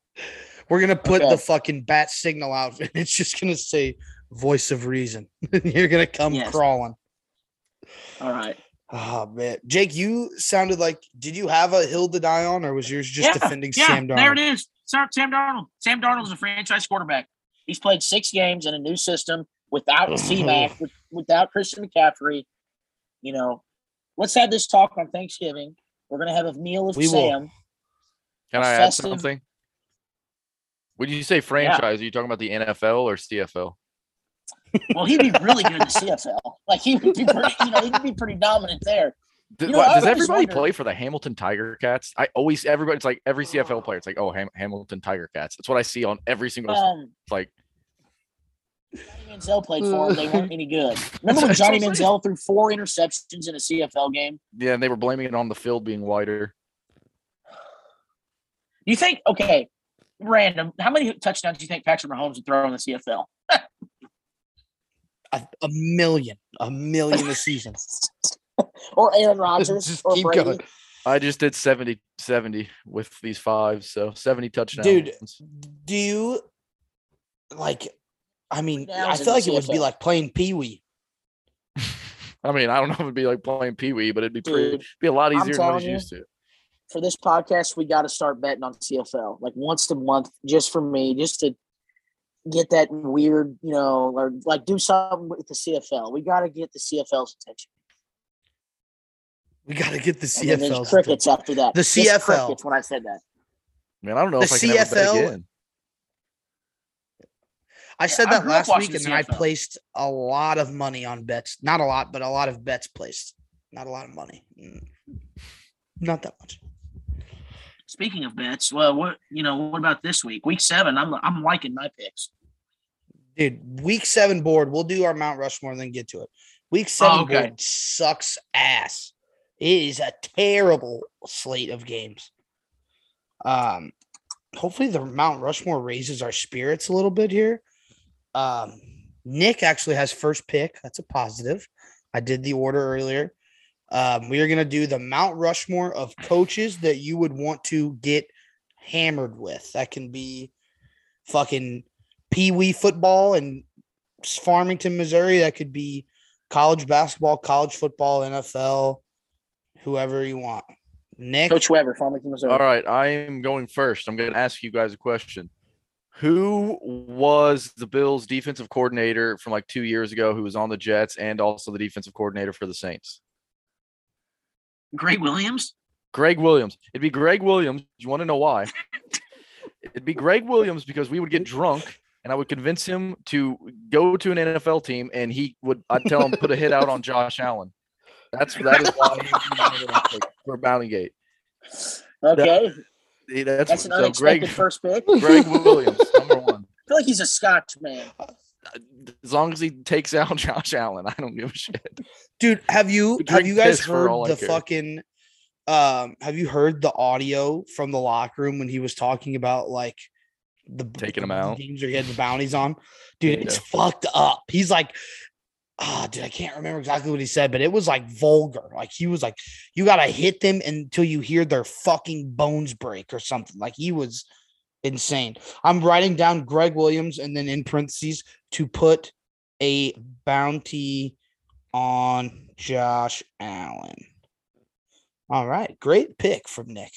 We're gonna put Okay. the fucking bat signal out, and it's just gonna say "voice of reason." You're gonna come Yes. crawling. All right. Oh man, Jake, you sounded like. Did you have a hill to die on, or was yours just Yeah, defending Yeah, Sam there it Darnold? is. Sam, Sam Darnold. Sam Darnold is a franchise quarterback. He's played six games in a new system without C-Mac, without Christian McCaffrey. You know, let's have this talk on Thanksgiving. We're gonna have a meal of We will. Sam. Can A I add something? When you say franchise, are you talking about the NFL or CFL? Well, he'd be really good in the CFL. Like he would be, pretty, you know, he'd be pretty dominant there. You know, does everybody wonder- play for the Hamilton Tiger Cats? I always everybody. It's like every CFL player. It's like oh Ham- Hamilton Tiger Cats. That's what I see on every single. Um, like Johnny Manziel played for them, They weren't any good. Remember when Johnny what Manziel threw four interceptions in a CFL game? yeah, and they were blaming it on the field being wider. You think okay, random? How many touchdowns do you think Patrick Mahomes would throw in the CFL? A, a million, a million a season. Or Aaron Rodgers Just or keep Brady? going. I just did 70 70 with these five, so 70 touchdowns. Dude, Do you like? I mean, I feel like it would be like playing Pee Wee. I mean, I don't know if it'd be like playing Pee Wee, but it'd be pretty Dude, be a lot easier than what telling he's you. used to. For this podcast, we got to start betting on CFL like once a month, just for me, just to get that weird, you know, or like do something with the CFL. We got to get the CFL's attention. We got to get the And then there's CFL. crickets after that. The Just CFL. crickets when I said that. Man, I don't know The if I can ever bet CFL again. I said I that up last week, and then I placed a lot of money on bets. Not a lot, but a lot of bets placed. Not a lot of money. Mm. Not that much. Speaking of bets, well, what you know, what about this week? Week seven, I'm I'm liking my picks. Dude, week seven board. We'll do our Mount Rushmore and then get to it. Week seven Oh, okay. board sucks ass. It is a terrible slate of games. Um, hopefully the Mount Rushmore raises our spirits a little bit here. Um, Nick actually has first pick. That's a positive. I did the order earlier. Um, we are gonna do the Mount Rushmore of coaches that you would want to get hammered with. That can be fucking pee wee football in Farmington, Missouri. That could be college basketball, college football, NFL, whoever you want. Nick, Coach Weber, Farmington, Missouri. All right, I am going first. I'm going to ask you guys a question. Who was the Bills' defensive coordinator from like two years ago who was on the Jets and also the defensive coordinator for the Saints? Gregg Williams. Gregg Williams. It'd be Gregg Williams. You want to know why? It'd be Gregg Williams because we would get drunk and I would convince him to go to an NFL team and he would I'd tell him put a hit out on Josh Allen. That's that is why he for Bounty Gate. Okay, Yeah, That's, that's an so unexpected Gregg first pick. Gregg Williams, number one. I feel like he's a Scotch man. As long as he takes out Josh Allen, I don't give a shit. dude, have you have you guys heard the fucking um have you heard the audio from the locker room when he was talking about like the taking the out? games where he had the bounties on? Dude, Yeah. it's fucked up. He's like Ah, dude, I can't remember exactly what he said, but it was like vulgar. Like he was like, you gotta hit them until you hear their fucking bones break or something. Like he was insane. I'm writing down Gregg Williams and then in parentheses to put a bounty on Josh Allen. All right, great pick from Nick.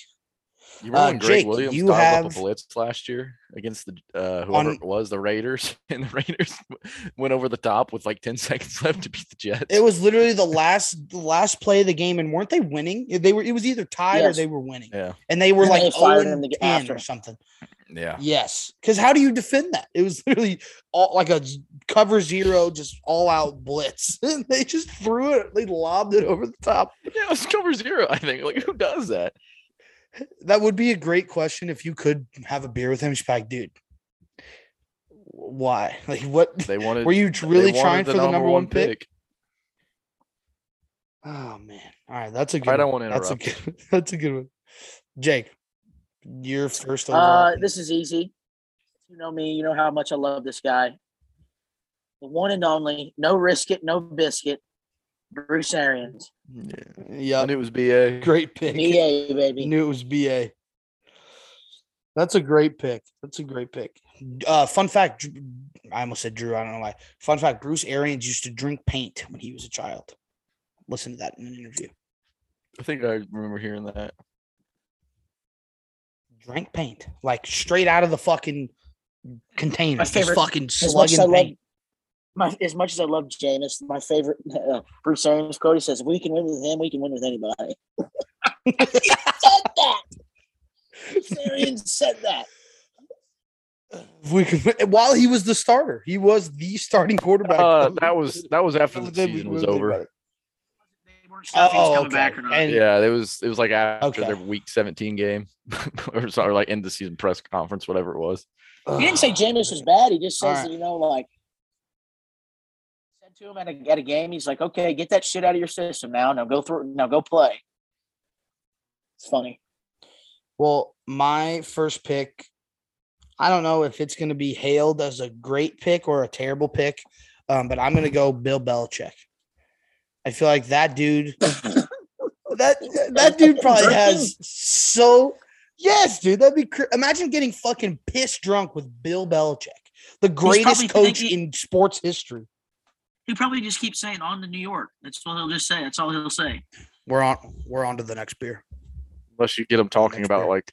You remember Uh, when Gregg Jake, Williams you dialed up a blitz last year against the uh, whoever On- it was, the Raiders, and the Raiders went over the top with like ten seconds left to beat the Jets. It was literally the last the last play of the game, and weren't they winning? They were. It was either tied or they were winning, yeah, and they were And like they 0 fired him and to get after or something. yeah. Yes, because how do you defend that? It was literally all like a cover zero, just all out blitz. And they just threw it. They lobbed it over the top. Yeah, it was cover zero. I think. Like, who does that? That would be a great question if you could have a beer with him. Just like, dude, why? Like, what? They wanted. Were you really wanted trying for the number one pick? Oh man! All right, that's a good. I don't one. wanna interrupt. That's a good. That's a good one. Jake, your first overall. Uh, this is easy. You know me. You know how much I love this guy. The one and only, no risk it, no biscuit. Bruce Arians, Yeah. I yeah, knew it was BA. great pick. BA baby. Knew it was BA. That's a great pick. That's a great pick. Uh, fun fact: I almost said Drew. I don't know why. Fun fact: Bruce Arians used to drink paint when he was a child. Listen to that in an interview. I think I remember hearing that. Drank paint like straight out of the fucking container. My just favorite- fucking As much as slugging paint. My, as much as I love Jameis, my favorite uh, Bruce Arians quote. He says, "If we can win with him, we can win with anybody." he said that. Bruce Arians said that. We could, while he was the starter, he was the starting quarterback. Uh, that was that was after the What did we- season was did we think over. about it? They weren't sure if he was Oh, coming back okay. or not. And- Yeah, it was it was like after Okay. their week 17 game or sorry, like end the season press conference, whatever it was. He didn't say Jameis was bad. He just says right. that, you know, like said to him at a, at a game, he's like, "Okay, get that shit out of your system now. Now go through. Now go play." It's funny. Well, my first pick, I don't know if it's going to be hailed as a great pick or a terrible pick, um, but I'm going to go Bill Belichick. I feel like that dude, that that dude probably has so. Yes, dude, that'd be. Cr- Imagine getting fucking pissed drunk with Bill Belichick, the greatest coach thinking- in sports history. He probably just keeps saying on to New York. That's what he'll just say. That's all he'll say. We're on. We're on to the next beer. Unless you get him talking Next about pick. like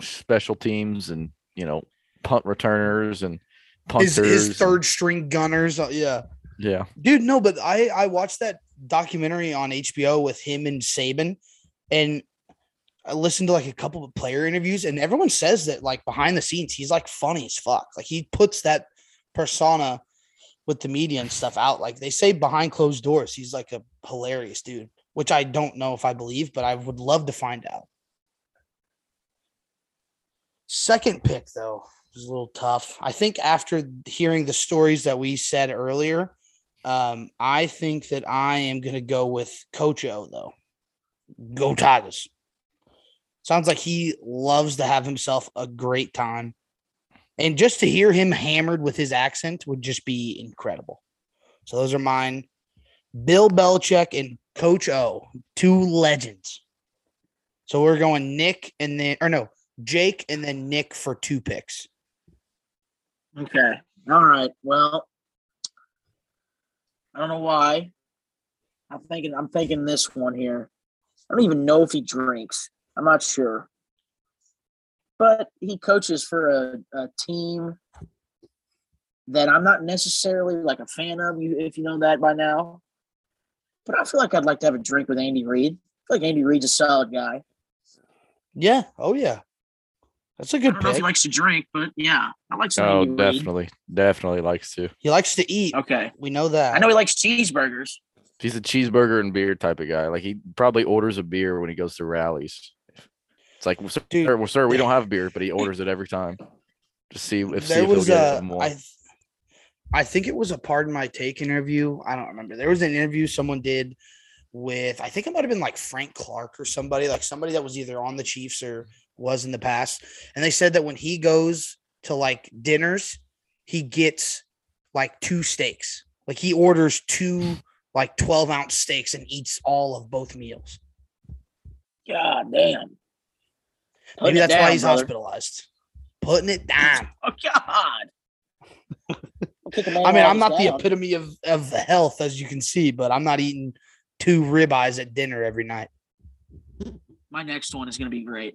special teams and you know punt returners and His punters. his and- third string gunners. uh, yeah. yeah, dude no but i i watched that documentary on hbo with him and saban and i listened to like a couple of player interviews and everyone says that like behind the scenes he's like funny as fuck like he puts that persona with the media and stuff out like they say behind closed doors he's like a hilarious dude which i don't know if i believe but i would love to find out second pick though was a little tough. I think after hearing the stories that we said earlier, um, I think that I am going to go with Coach O, though. Go Tigers. Sounds like he loves to have himself a great time. And just to hear him hammered with his accent would just be incredible. So those are mine. Bill Belichick and Coach O, two legends. So we're going Nick and then, or no, Jake and then Nick for two picks. Okay. All right. Well, I don't know why. I'm thinking. I'm thinking this one here. I don't even know if he drinks. I'm not sure. But he coaches for a, a team that I'm not necessarily like a fan of. You, if you know that by now. But I feel like I'd like to have a drink with Andy Reid. I feel like Andy Reid's a solid guy. Yeah. Oh yeah. That's a good don't know if he likes to drink, but yeah, I like some Oh, Andy Reid. definitely, definitely likes to. He likes to eat. Okay. We know that. I know he likes cheeseburgers. He's a cheeseburger and beer type of guy. Like he probably orders a beer when he goes to rallies. It's like, well, sir, Dude. well, sir, we don't have beer, but he orders it every time. Just see if see there if he'll get a more. I, I think it was a pardon my take interview. I don't remember. There was an interview someone did with I think it might have been like Frank Clark or somebody like somebody that was either on the Chiefs or was in the past, and they said that when he goes to like dinners, he gets like two steaks. Like he orders two like twelve ounce steaks and eats all of both meals. God damn. Putting Maybe it that's why he's brother. hospitalized. Putting it down. Oh God. I'll kick a man I mean, I'm he's not the epitome of of health, as you can see, but I'm not eating two ribeyes at dinner every night. My next one is gonna be great.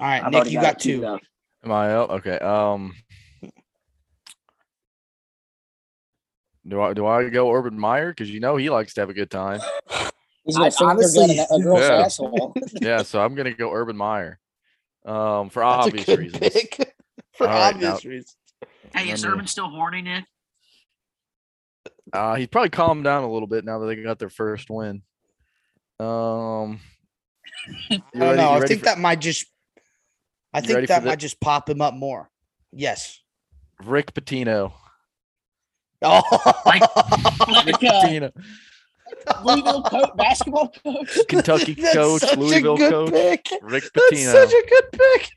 All right, I've Nick, you it got two. up. Am I out? Okay. Um. Do I do I go Urban Meyer? Because you know he likes to have a good time. He's gonna I- finger honestly- gun a, a girl's Yeah. asshole. Yeah, so I'm gonna go Urban Meyer. Um, for That's obvious a good reasons. pick for All right, obvious now- reasons. hey, is Urban still horny, Nick? Uh, he's probably calmed down a little bit now that they got their first win. Um, I don't know. I think for- that might just. I think that might just pop him up more. Yes. Rick Pitino. Oh, Like- Like Rick uh, Pitino, Louisville coach, basketball coach. Kentucky That's coach, such a Louisville good coach, pick. Rick That's such a good pick.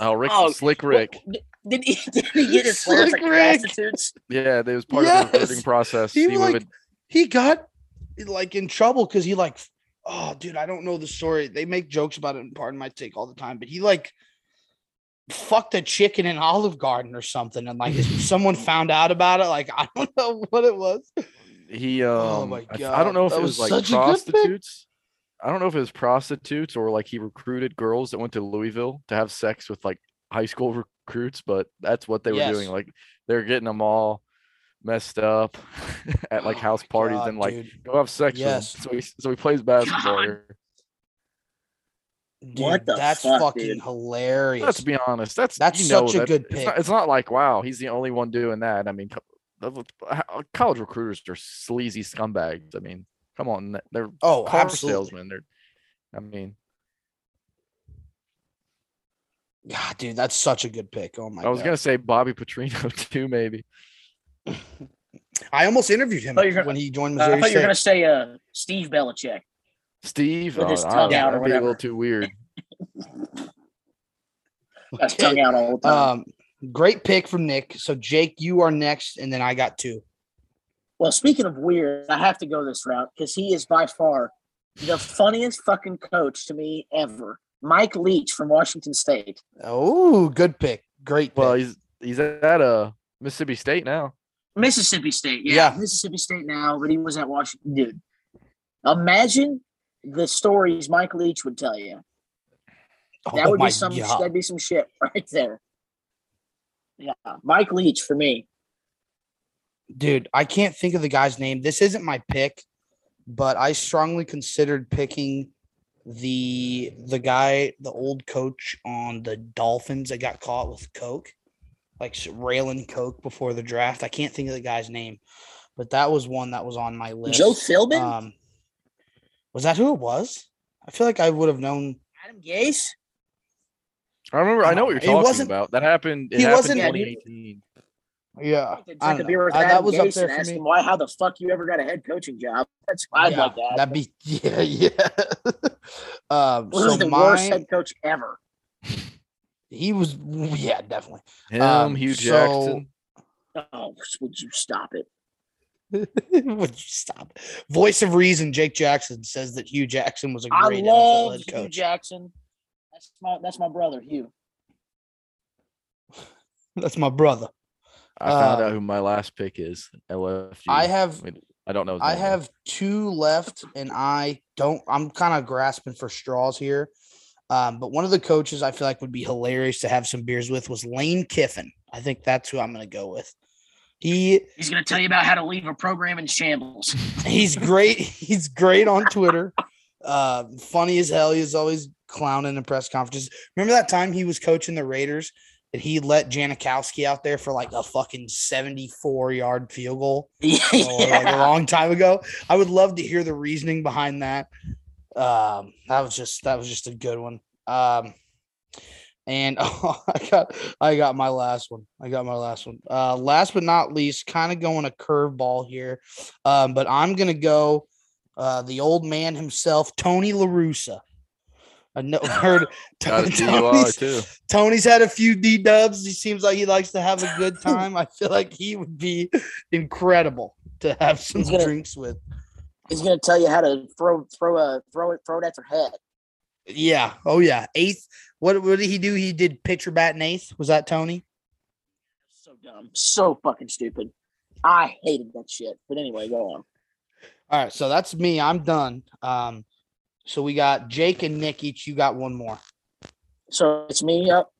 oh, Rick, Oh, Slick Rick. What- Did he, did he get his flares like Slick Rick. Yeah, that was part of the recruiting process. He He like would- he got like in trouble because he like oh dude i don't know the story they make jokes about it in pardon my take all the time but he like fucked a chicken in olive garden or something and like someone found out about it like i don't know what it was he um Oh my I, I don't know if that it was, was like such a good pick. prostitutes i don't know if it was prostitutes or like he recruited girls that went to louisville to have sex with like high school recruits but that's what they were doing like they're getting them all messed up at like Oh house parties God, and like dude. go have sex Yes. with so he so he plays basketball God. here. Dude, What that's fuck, fucking dude? hilarious let's be honest that's That's you know such a that- good it's not, pick. it's not like wow he's the only one doing that i mean co- the- how- college recruiters are sleazy scumbags i mean come on they're oh car absolutely salesmen. They're, I mean, God, dude that's such a good pick oh my god. I was God. gonna say Bobby Petrino too, maybe. i almost interviewed him thought you were gonna- when he joined Uh, I missouri thought you were gonna say uh, Steve Belichick. Steve, With his oh, I tongue don't know, out or that'd be a little too weird. That's tongue out all the time. um great pick from nick so jake you are next and then i got two well, speaking of weird, I have to go this route because he is by far the funniest fucking coach to me ever. Mike Leach from Washington State. Oh, good pick. Great pick. Well, he's he's at uh Mississippi State now. Mississippi State, yeah, Yeah. Mississippi State now, but he was at Washington. Dude, imagine the stories Mike Leach would tell you. That Oh would be some. God. That'd be some shit right there. Yeah, Mike Leach for me. Dude, I can't think of the guy's name. This isn't my pick, but I strongly considered picking the the guy, the old coach on the Dolphins that got caught with coke, like railing coke before the draft. I can't think of the guy's name, but that was one that was on my list. Joe Philbin, Um, was that who it was? I feel like I would have known. Adam Gase. I remember. I know what you're talking wasn't- about. That happened. It he happened wasn't- in 2018. Yeah, Drink I a don't know. with Uh, that was up Gase there for me. him why, how the fuck you ever got a head coaching job? That's I'd yeah, like that. That'd be yeah, yeah. um, Who's so the worst head coach ever? he was yeah definitely. Him, Um, Hue so- Jackson. Oh, would you stop it? Would you stop? Voice of reason, Jake Jackson says that Hue Jackson was a great NFL love head Hue coach. Jackson. That's my that's my brother Hue. That's my brother. I found um, out who my last pick is. LFG. I have Wait, I don't know. his I name, have two left, and I don't. I'm kind of grasping for straws here. Um, but one of the coaches I feel like would be hilarious to have some beers with was Lane Kiffin. I think that's who I'm going to go with. He He's gonna tell you about how to leave a program in shambles. he's great. He's great on Twitter. Uh, funny as hell. He's always clowning in the press conferences. Remember that time he was coaching the Raiders and he let Janikowski out there for like a fucking 74 yard field goal yeah, like a long time ago. I would love to hear the reasoning behind that. Um, that was just that was just a good one. Um, and oh, I got I got my last one. I got my last one. Uh, last but not least, kind of going a curveball here, um, but I'm gonna go uh, the old man himself, Tony La Russa. I know heard got a DUI Tony's, too. Tony's had a few D dubs. He seems like he likes to have a good time. I feel like he would be incredible to have some gonna- drinks with. He's gonna tell you how to throw throw a throw it throw it at your head. Yeah. Oh yeah. Eighth. What what did he do? He did pitcher bat and eighth. Was that Tony? So dumb. So fucking stupid. I hated that shit. But anyway, go on. All right. So that's me. I'm done. Um. So we got Jake and Nick each. You got one more. So it's me up.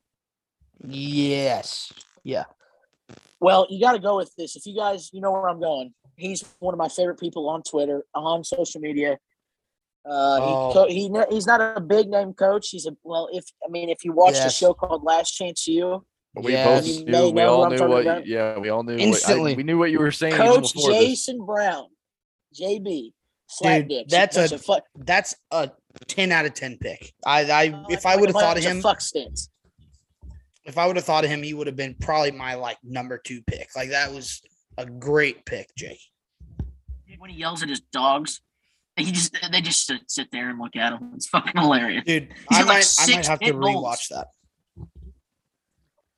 Yes. Yeah. Well, you got to go with this. If you guys, you know where I'm going. He's one of my favorite people on Twitter, on social media. Uh, Oh. he co- he he's not a big name coach. He's a well. If I mean, if you watched Yes. a show called Last Chance U, We Yes. both You knew. may We know who all knew what. about. Yeah, we all knew. what- I- Instantly. we knew what you were saying. Coach before this. Jason Brown, JB, slap Dude, dicks. that's a- fuck. That's a ten out of ten pick. I I uh, if I would have thought of him, fuck stints. if I would have thought of him, he would have been probably my like number two pick. Like that was a great pick, Jake. When he yells at his dogs, he just they just sit, sit there and look at him. It's fucking hilarious. Dude, He's I got, like, might I might have to pit bulls. rewatch that.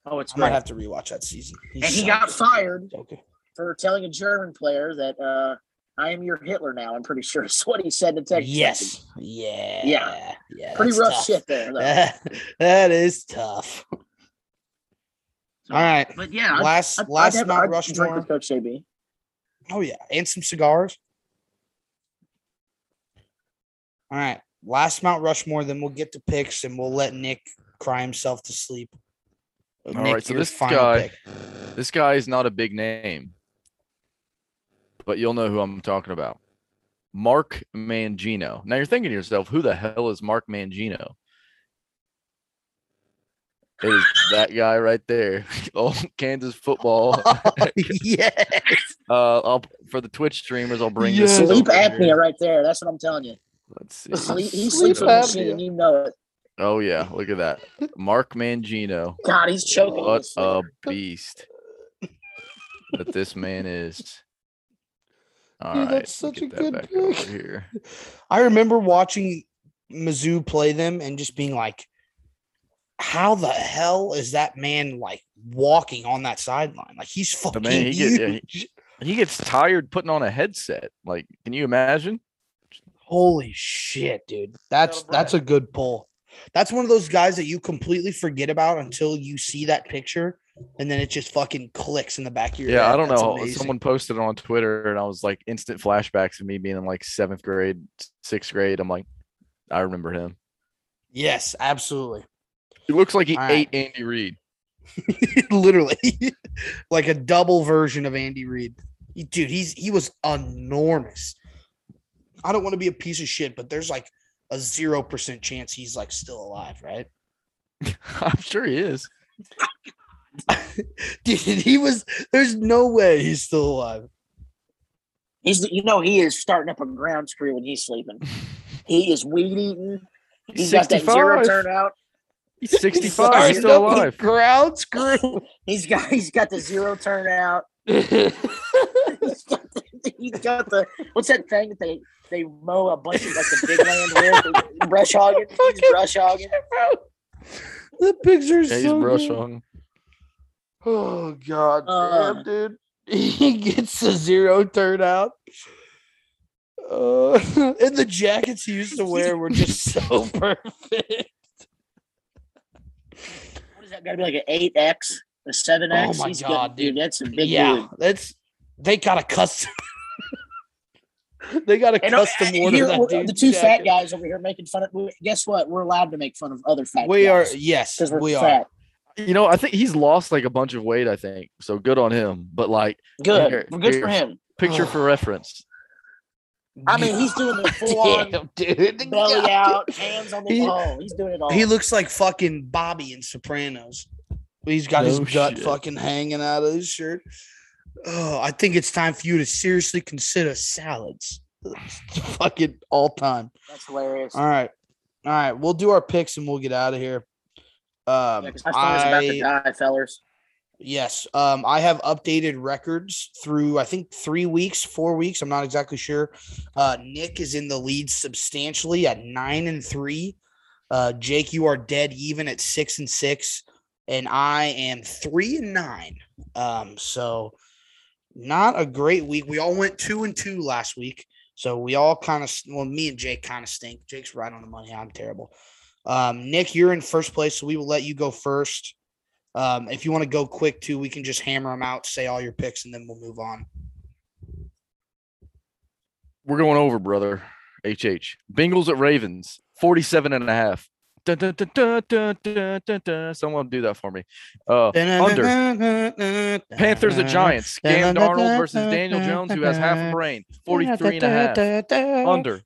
Oh, it's I might have to rewatch that season. He's And he so got good. fired Okay. for telling a German player that uh, I am your Hitler now. I'm pretty sure is what he said in Texas. Yes. Yeah. Yeah. Yeah. Pretty rough tough. shit there, though. That, that is tough. So, All right. But yeah, Last I'd, last I'd have, Mount I'd drink Rushmore. with Coach JB. Oh yeah, and some cigars. All right. Last Mount Rushmore, then we'll get to picks and we'll let Nick cry himself to sleep. All Nick, right, so this guy- pick. This guy is not a big name, but you'll know who I'm talking about. Mark Mangino. Now you're thinking to yourself, who the hell is Mark Mangino? It is that guy right there. Oh, Kansas football. yes. Uh, I'll for the Twitch streamers, I'll bring Yes. this. Sleep apnea here. right there. That's what I'm telling you. Let's see. Sleep, he sleeps with a apnea. machine, and you know it. Oh yeah, look at that. Mark Mangino. God, he's choking. What a beast that this man is. All Dude, right, that's let such a good back pick. here. I remember watching Mizzou play them and just being like, how the hell is that man like walking on that sideline? Like he's fucking man, he get- yeah, he- He gets tired putting on a headset. Like, can you imagine? Holy shit, dude. That's that's a good pull. That's one of those guys that you completely forget about until you see that picture and then it just fucking clicks in the back of your Yeah, head. I don't That's know. amazing. Someone posted it on Twitter, and I was like, instant flashbacks of me being in like seventh grade, sixth grade. I'm like, I remember him. Yes, absolutely. He looks like he All right. ate Andy Reid. Literally. like a double version of Andy Reid. Dude, he's he was enormous. I don't want to be a piece of shit, but there's like a zero percent chance he's like still alive, right? I'm sure he is. Dude, he was there's no way he's still alive. He's, you know, he is starting up a ground screw when he's sleeping. He is weed eating. He's He's got that zero 65. turnout. He's 65. Sorry, He's still no, the alive. Crowd screw. He's got he's got the zero turnout. He's got the, he's got the what's that thing that they they mow a bunch of like the big land with brush hogging. He's brush hogging. the picture is Yeah, he's so brush good. Oh god, Uh. damn, dude. He gets a zero turnout. Uh, and the jackets he used to wear were just so perfect. What is that? Got to be like an eight X, a seven X. Oh my He's God, dude, dude. that's a big yeah, dude. that's they got a custom. they got a And uh, custom uh, order. here, that we're- the two fat guys over here making fun of. Guess what? We're allowed to make fun of other fat. Guys. We are yes, because we're we are. Fat. You know, I think he's lost like a bunch of weight. I think so. Good on him. But like, Good. Here- Well, good for him. picture for reference. I mean, he's doing the full on Damn, dude. belly God. out, hands on the He- oh, he's doing it all. He looks like fucking Bobby in Sopranos. He's got his No gut fucking hanging out of his shirt. Oh, I think it's time for you to seriously consider salads. fucking all time. That's hilarious. All right. All right. We'll do our picks and we'll get out of here. Um, Yeah, 'cause my about I- die, fellers. Yes. Um, I have updated records through I think three weeks, four weeks. I'm not exactly sure. Uh, Nick is in the lead substantially at nine and three. Uh, Jake, you are dead even at six and six, and I am three and nine. Um, so not a great week. We all went two and two last week, so we all kind of well, me and Jake kind of stink. Jake's right on the money. I'm terrible. Um, Nick, you're in first place, so we will let you go first. Um, if you want to go quick too, we can just hammer them out, say all your picks, and then we'll move on. We're going over, brother. HH. Bengals at Ravens, 47 and a half. Dun, dun. Someone do that for me. Uh, under. Panthers at Giants. Cam Darnold versus Daniel Jones, who has half a brain. 43 and a half. Under.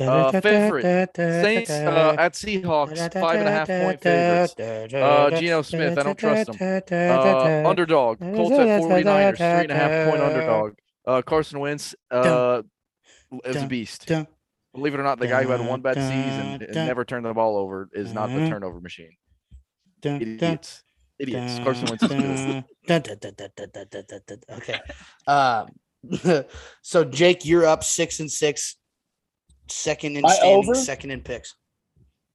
Uh, favorite. Saints uh, at Seahawks, five and a half point favorites. Uh, Geno Smith, I don't trust him. Uh, underdog. Colts at 49ers, three and a half point underdog. Uh, Carson Wentz uh, is a beast. Believe it or not, the guy who had one bad season and never turned the ball over is not the turnover machine. Idiots. Idiots. Carson Wentz is Okay. So Jake, you're up six and six, second in standing, second in picks.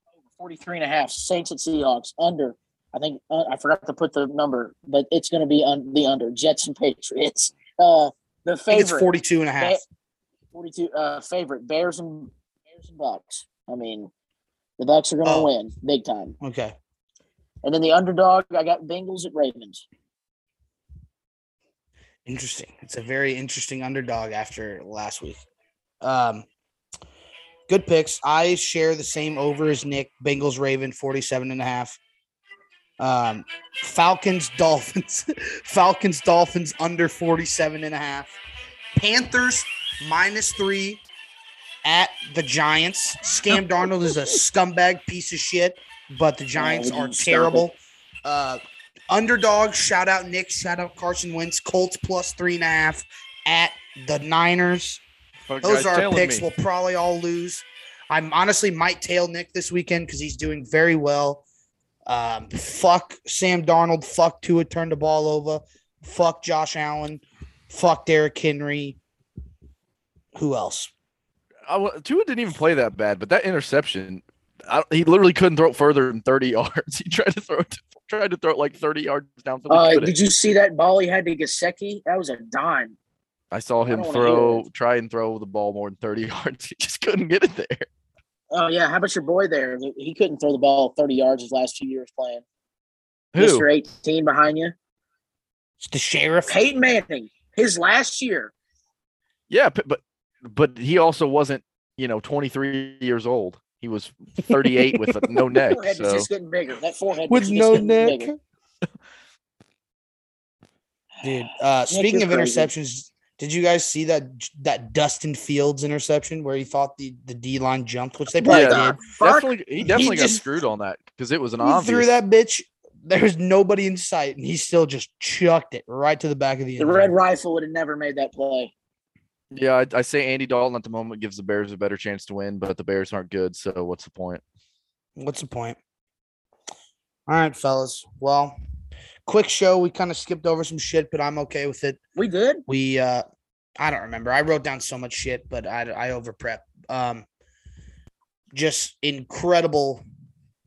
Over 43 and a half, Saints and Seahawks, under. I think uh, I forgot to put the number, but it's going to be on the under Jets and Patriots. Uh, the favorite. It's 42 and a half. 42 uh favorite Bears and Bears and Bucks. I mean, the Bucks are going to Oh. win big time. Okay. And then the underdog, I got Bengals at Ravens. Interesting. It's a very interesting underdog after last week. Um, good picks. I share the same over as Nick. Bengals Raven 47 and a half. Um, Falcons Dolphins. Falcons Dolphins under 47 and a half. Panthers minus three at the Giants. Scam Darnold is a scumbag piece of shit, but the Giants are terrible. Uh, underdog, shout out Nick, shout out Carson Wentz, Colts plus three and a half at the Niners. Fuck, Those are our picks. me. We'll probably all lose. I'm honestly might tail Nick this weekend because he's doing very well. Um, fuck Sam Darnold. Fuck Tua turned the ball over. Fuck Josh Allen. Fuck Derrick Henry. Who else? I, wa- Tua didn't even play that bad, but that interception, I, he literally couldn't throw it further than 30 yards. He tried to throw it, tried to throw it like 30 yards down. Uh, did you see that ball he had to Gesicki? That was a dime. I saw him don't wanna hear throw, try and throw the ball more than 30 yards. He just couldn't get it there. Oh yeah, how about your boy there? He couldn't throw the ball 30 yards his last few years playing. Who? Mr. 18 behind you. It's the sheriff. Peyton Manning, his last year. Yeah, but but he also wasn't, you know, 23 years old. He was 38 with a, no neck. Forehead was So just getting bigger. That forehead With was just no getting neck. bigger. Dude, uh, speaking of crazy. interceptions, did you guys see that that Justin Fields interception where he thought the, the D line jumped, which they probably Yeah, did? Definitely, he definitely got just- screwed on that because it was an He obvious. threw that bitch. There's nobody in sight, and he still just chucked it right to the back of the The end. red zone. rifle would have never made that play. Yeah, I, I say Andy Dalton at the moment gives the Bears a better chance to win, but the Bears aren't good. So what's the point? What's the point? All right, fellas. Well, quick show. We kind of skipped over some shit, but I'm okay with it. We did. We uh I don't remember. I wrote down so much shit, but I I over prep. Um just incredible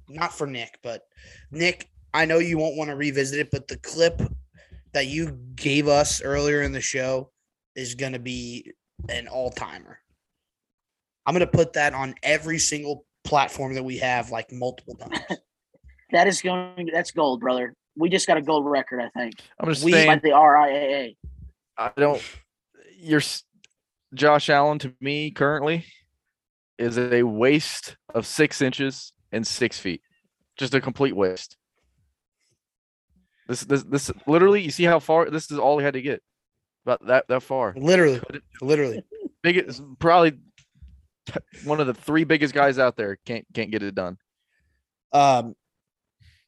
not for Nick, but Nick, I know you won't want to revisit it, but the clip that you gave us earlier in the show is going to be an all-timer. I'm going to put that on every single platform that we have like multiple times. That is going. That's gold, brother. We just got a gold record, I think. I'm just We- saying. By the RIAA. I don't. You're Josh Allen to me currently is a waste of six inches and six feet. Just a complete waste. This this this literally. You see how far this is all he had to get. About that that far. literally, literally. Biggest probably one of the three biggest guys out there can't can't get it done. Um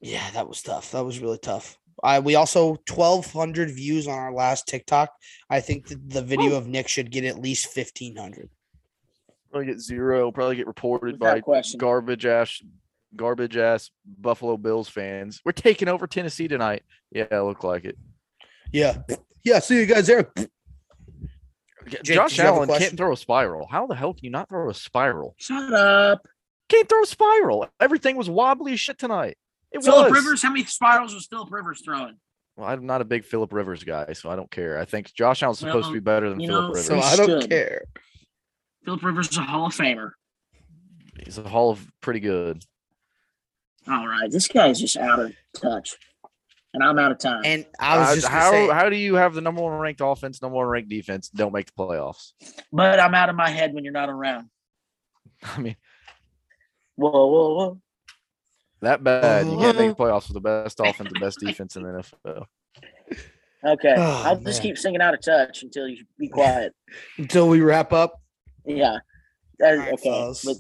yeah, that was tough. That was really tough. I we also 1200 views on our last TikTok. I think that the video of Nick should get at least 1500. Probably get zero. Probably get reported Without by question. garbage ass garbage ass Buffalo Bills fans. We're taking over Tennessee tonight. Yeah, look like it. Yeah. Yeah, see you guys there. Jake, Josh did you have a Allen can't throw a spiral. How the hell can you not throw a spiral? Shut up. Can't throw a spiral. Everything was wobbly as shit tonight. It Philip was. Rivers. How many spirals was Philip Rivers throwing? Well, I'm not a big Philip Rivers guy, so I don't care. I think Josh Allen's supposed Well, to be better than Philip know, Rivers. So I don't stood. care. Philip Rivers is a Hall of Famer. He's a hall of pretty good. All right, this guy's just out of touch, and I'm out of time. And I was Uh, just how say, how do you have the number one ranked offense, number one ranked defense, don't make the playoffs? but I'm out of my head when you're not around. I mean, Whoa, whoa, whoa! that bad. You can't make the playoffs with the best offense, the best defense in the NFL. Okay, Oh, I'll just keep singing out of touch until you be quiet. until we wrap up. Yeah. That- All right, okay, but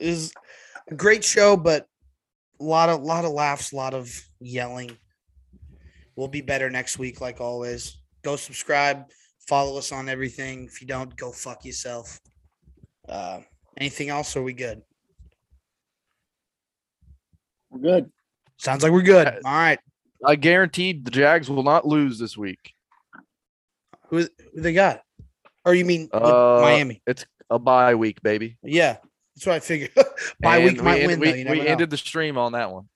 is a great show, but a lot of lot of laughs, a lot of yelling. We'll be better next week, like always. Go subscribe, follow us on everything. If you don't, go fuck yourself. Uh, anything else? Or are we good? we're good. Sounds like we're good. All right. I guaranteed the Jags will not lose this week. Who, who they got? Or you mean Uh, Miami? It's a bye week, baby. Yeah, that's what I figured. Bye And week might we, win we, though. You never we know. ended the stream on that one.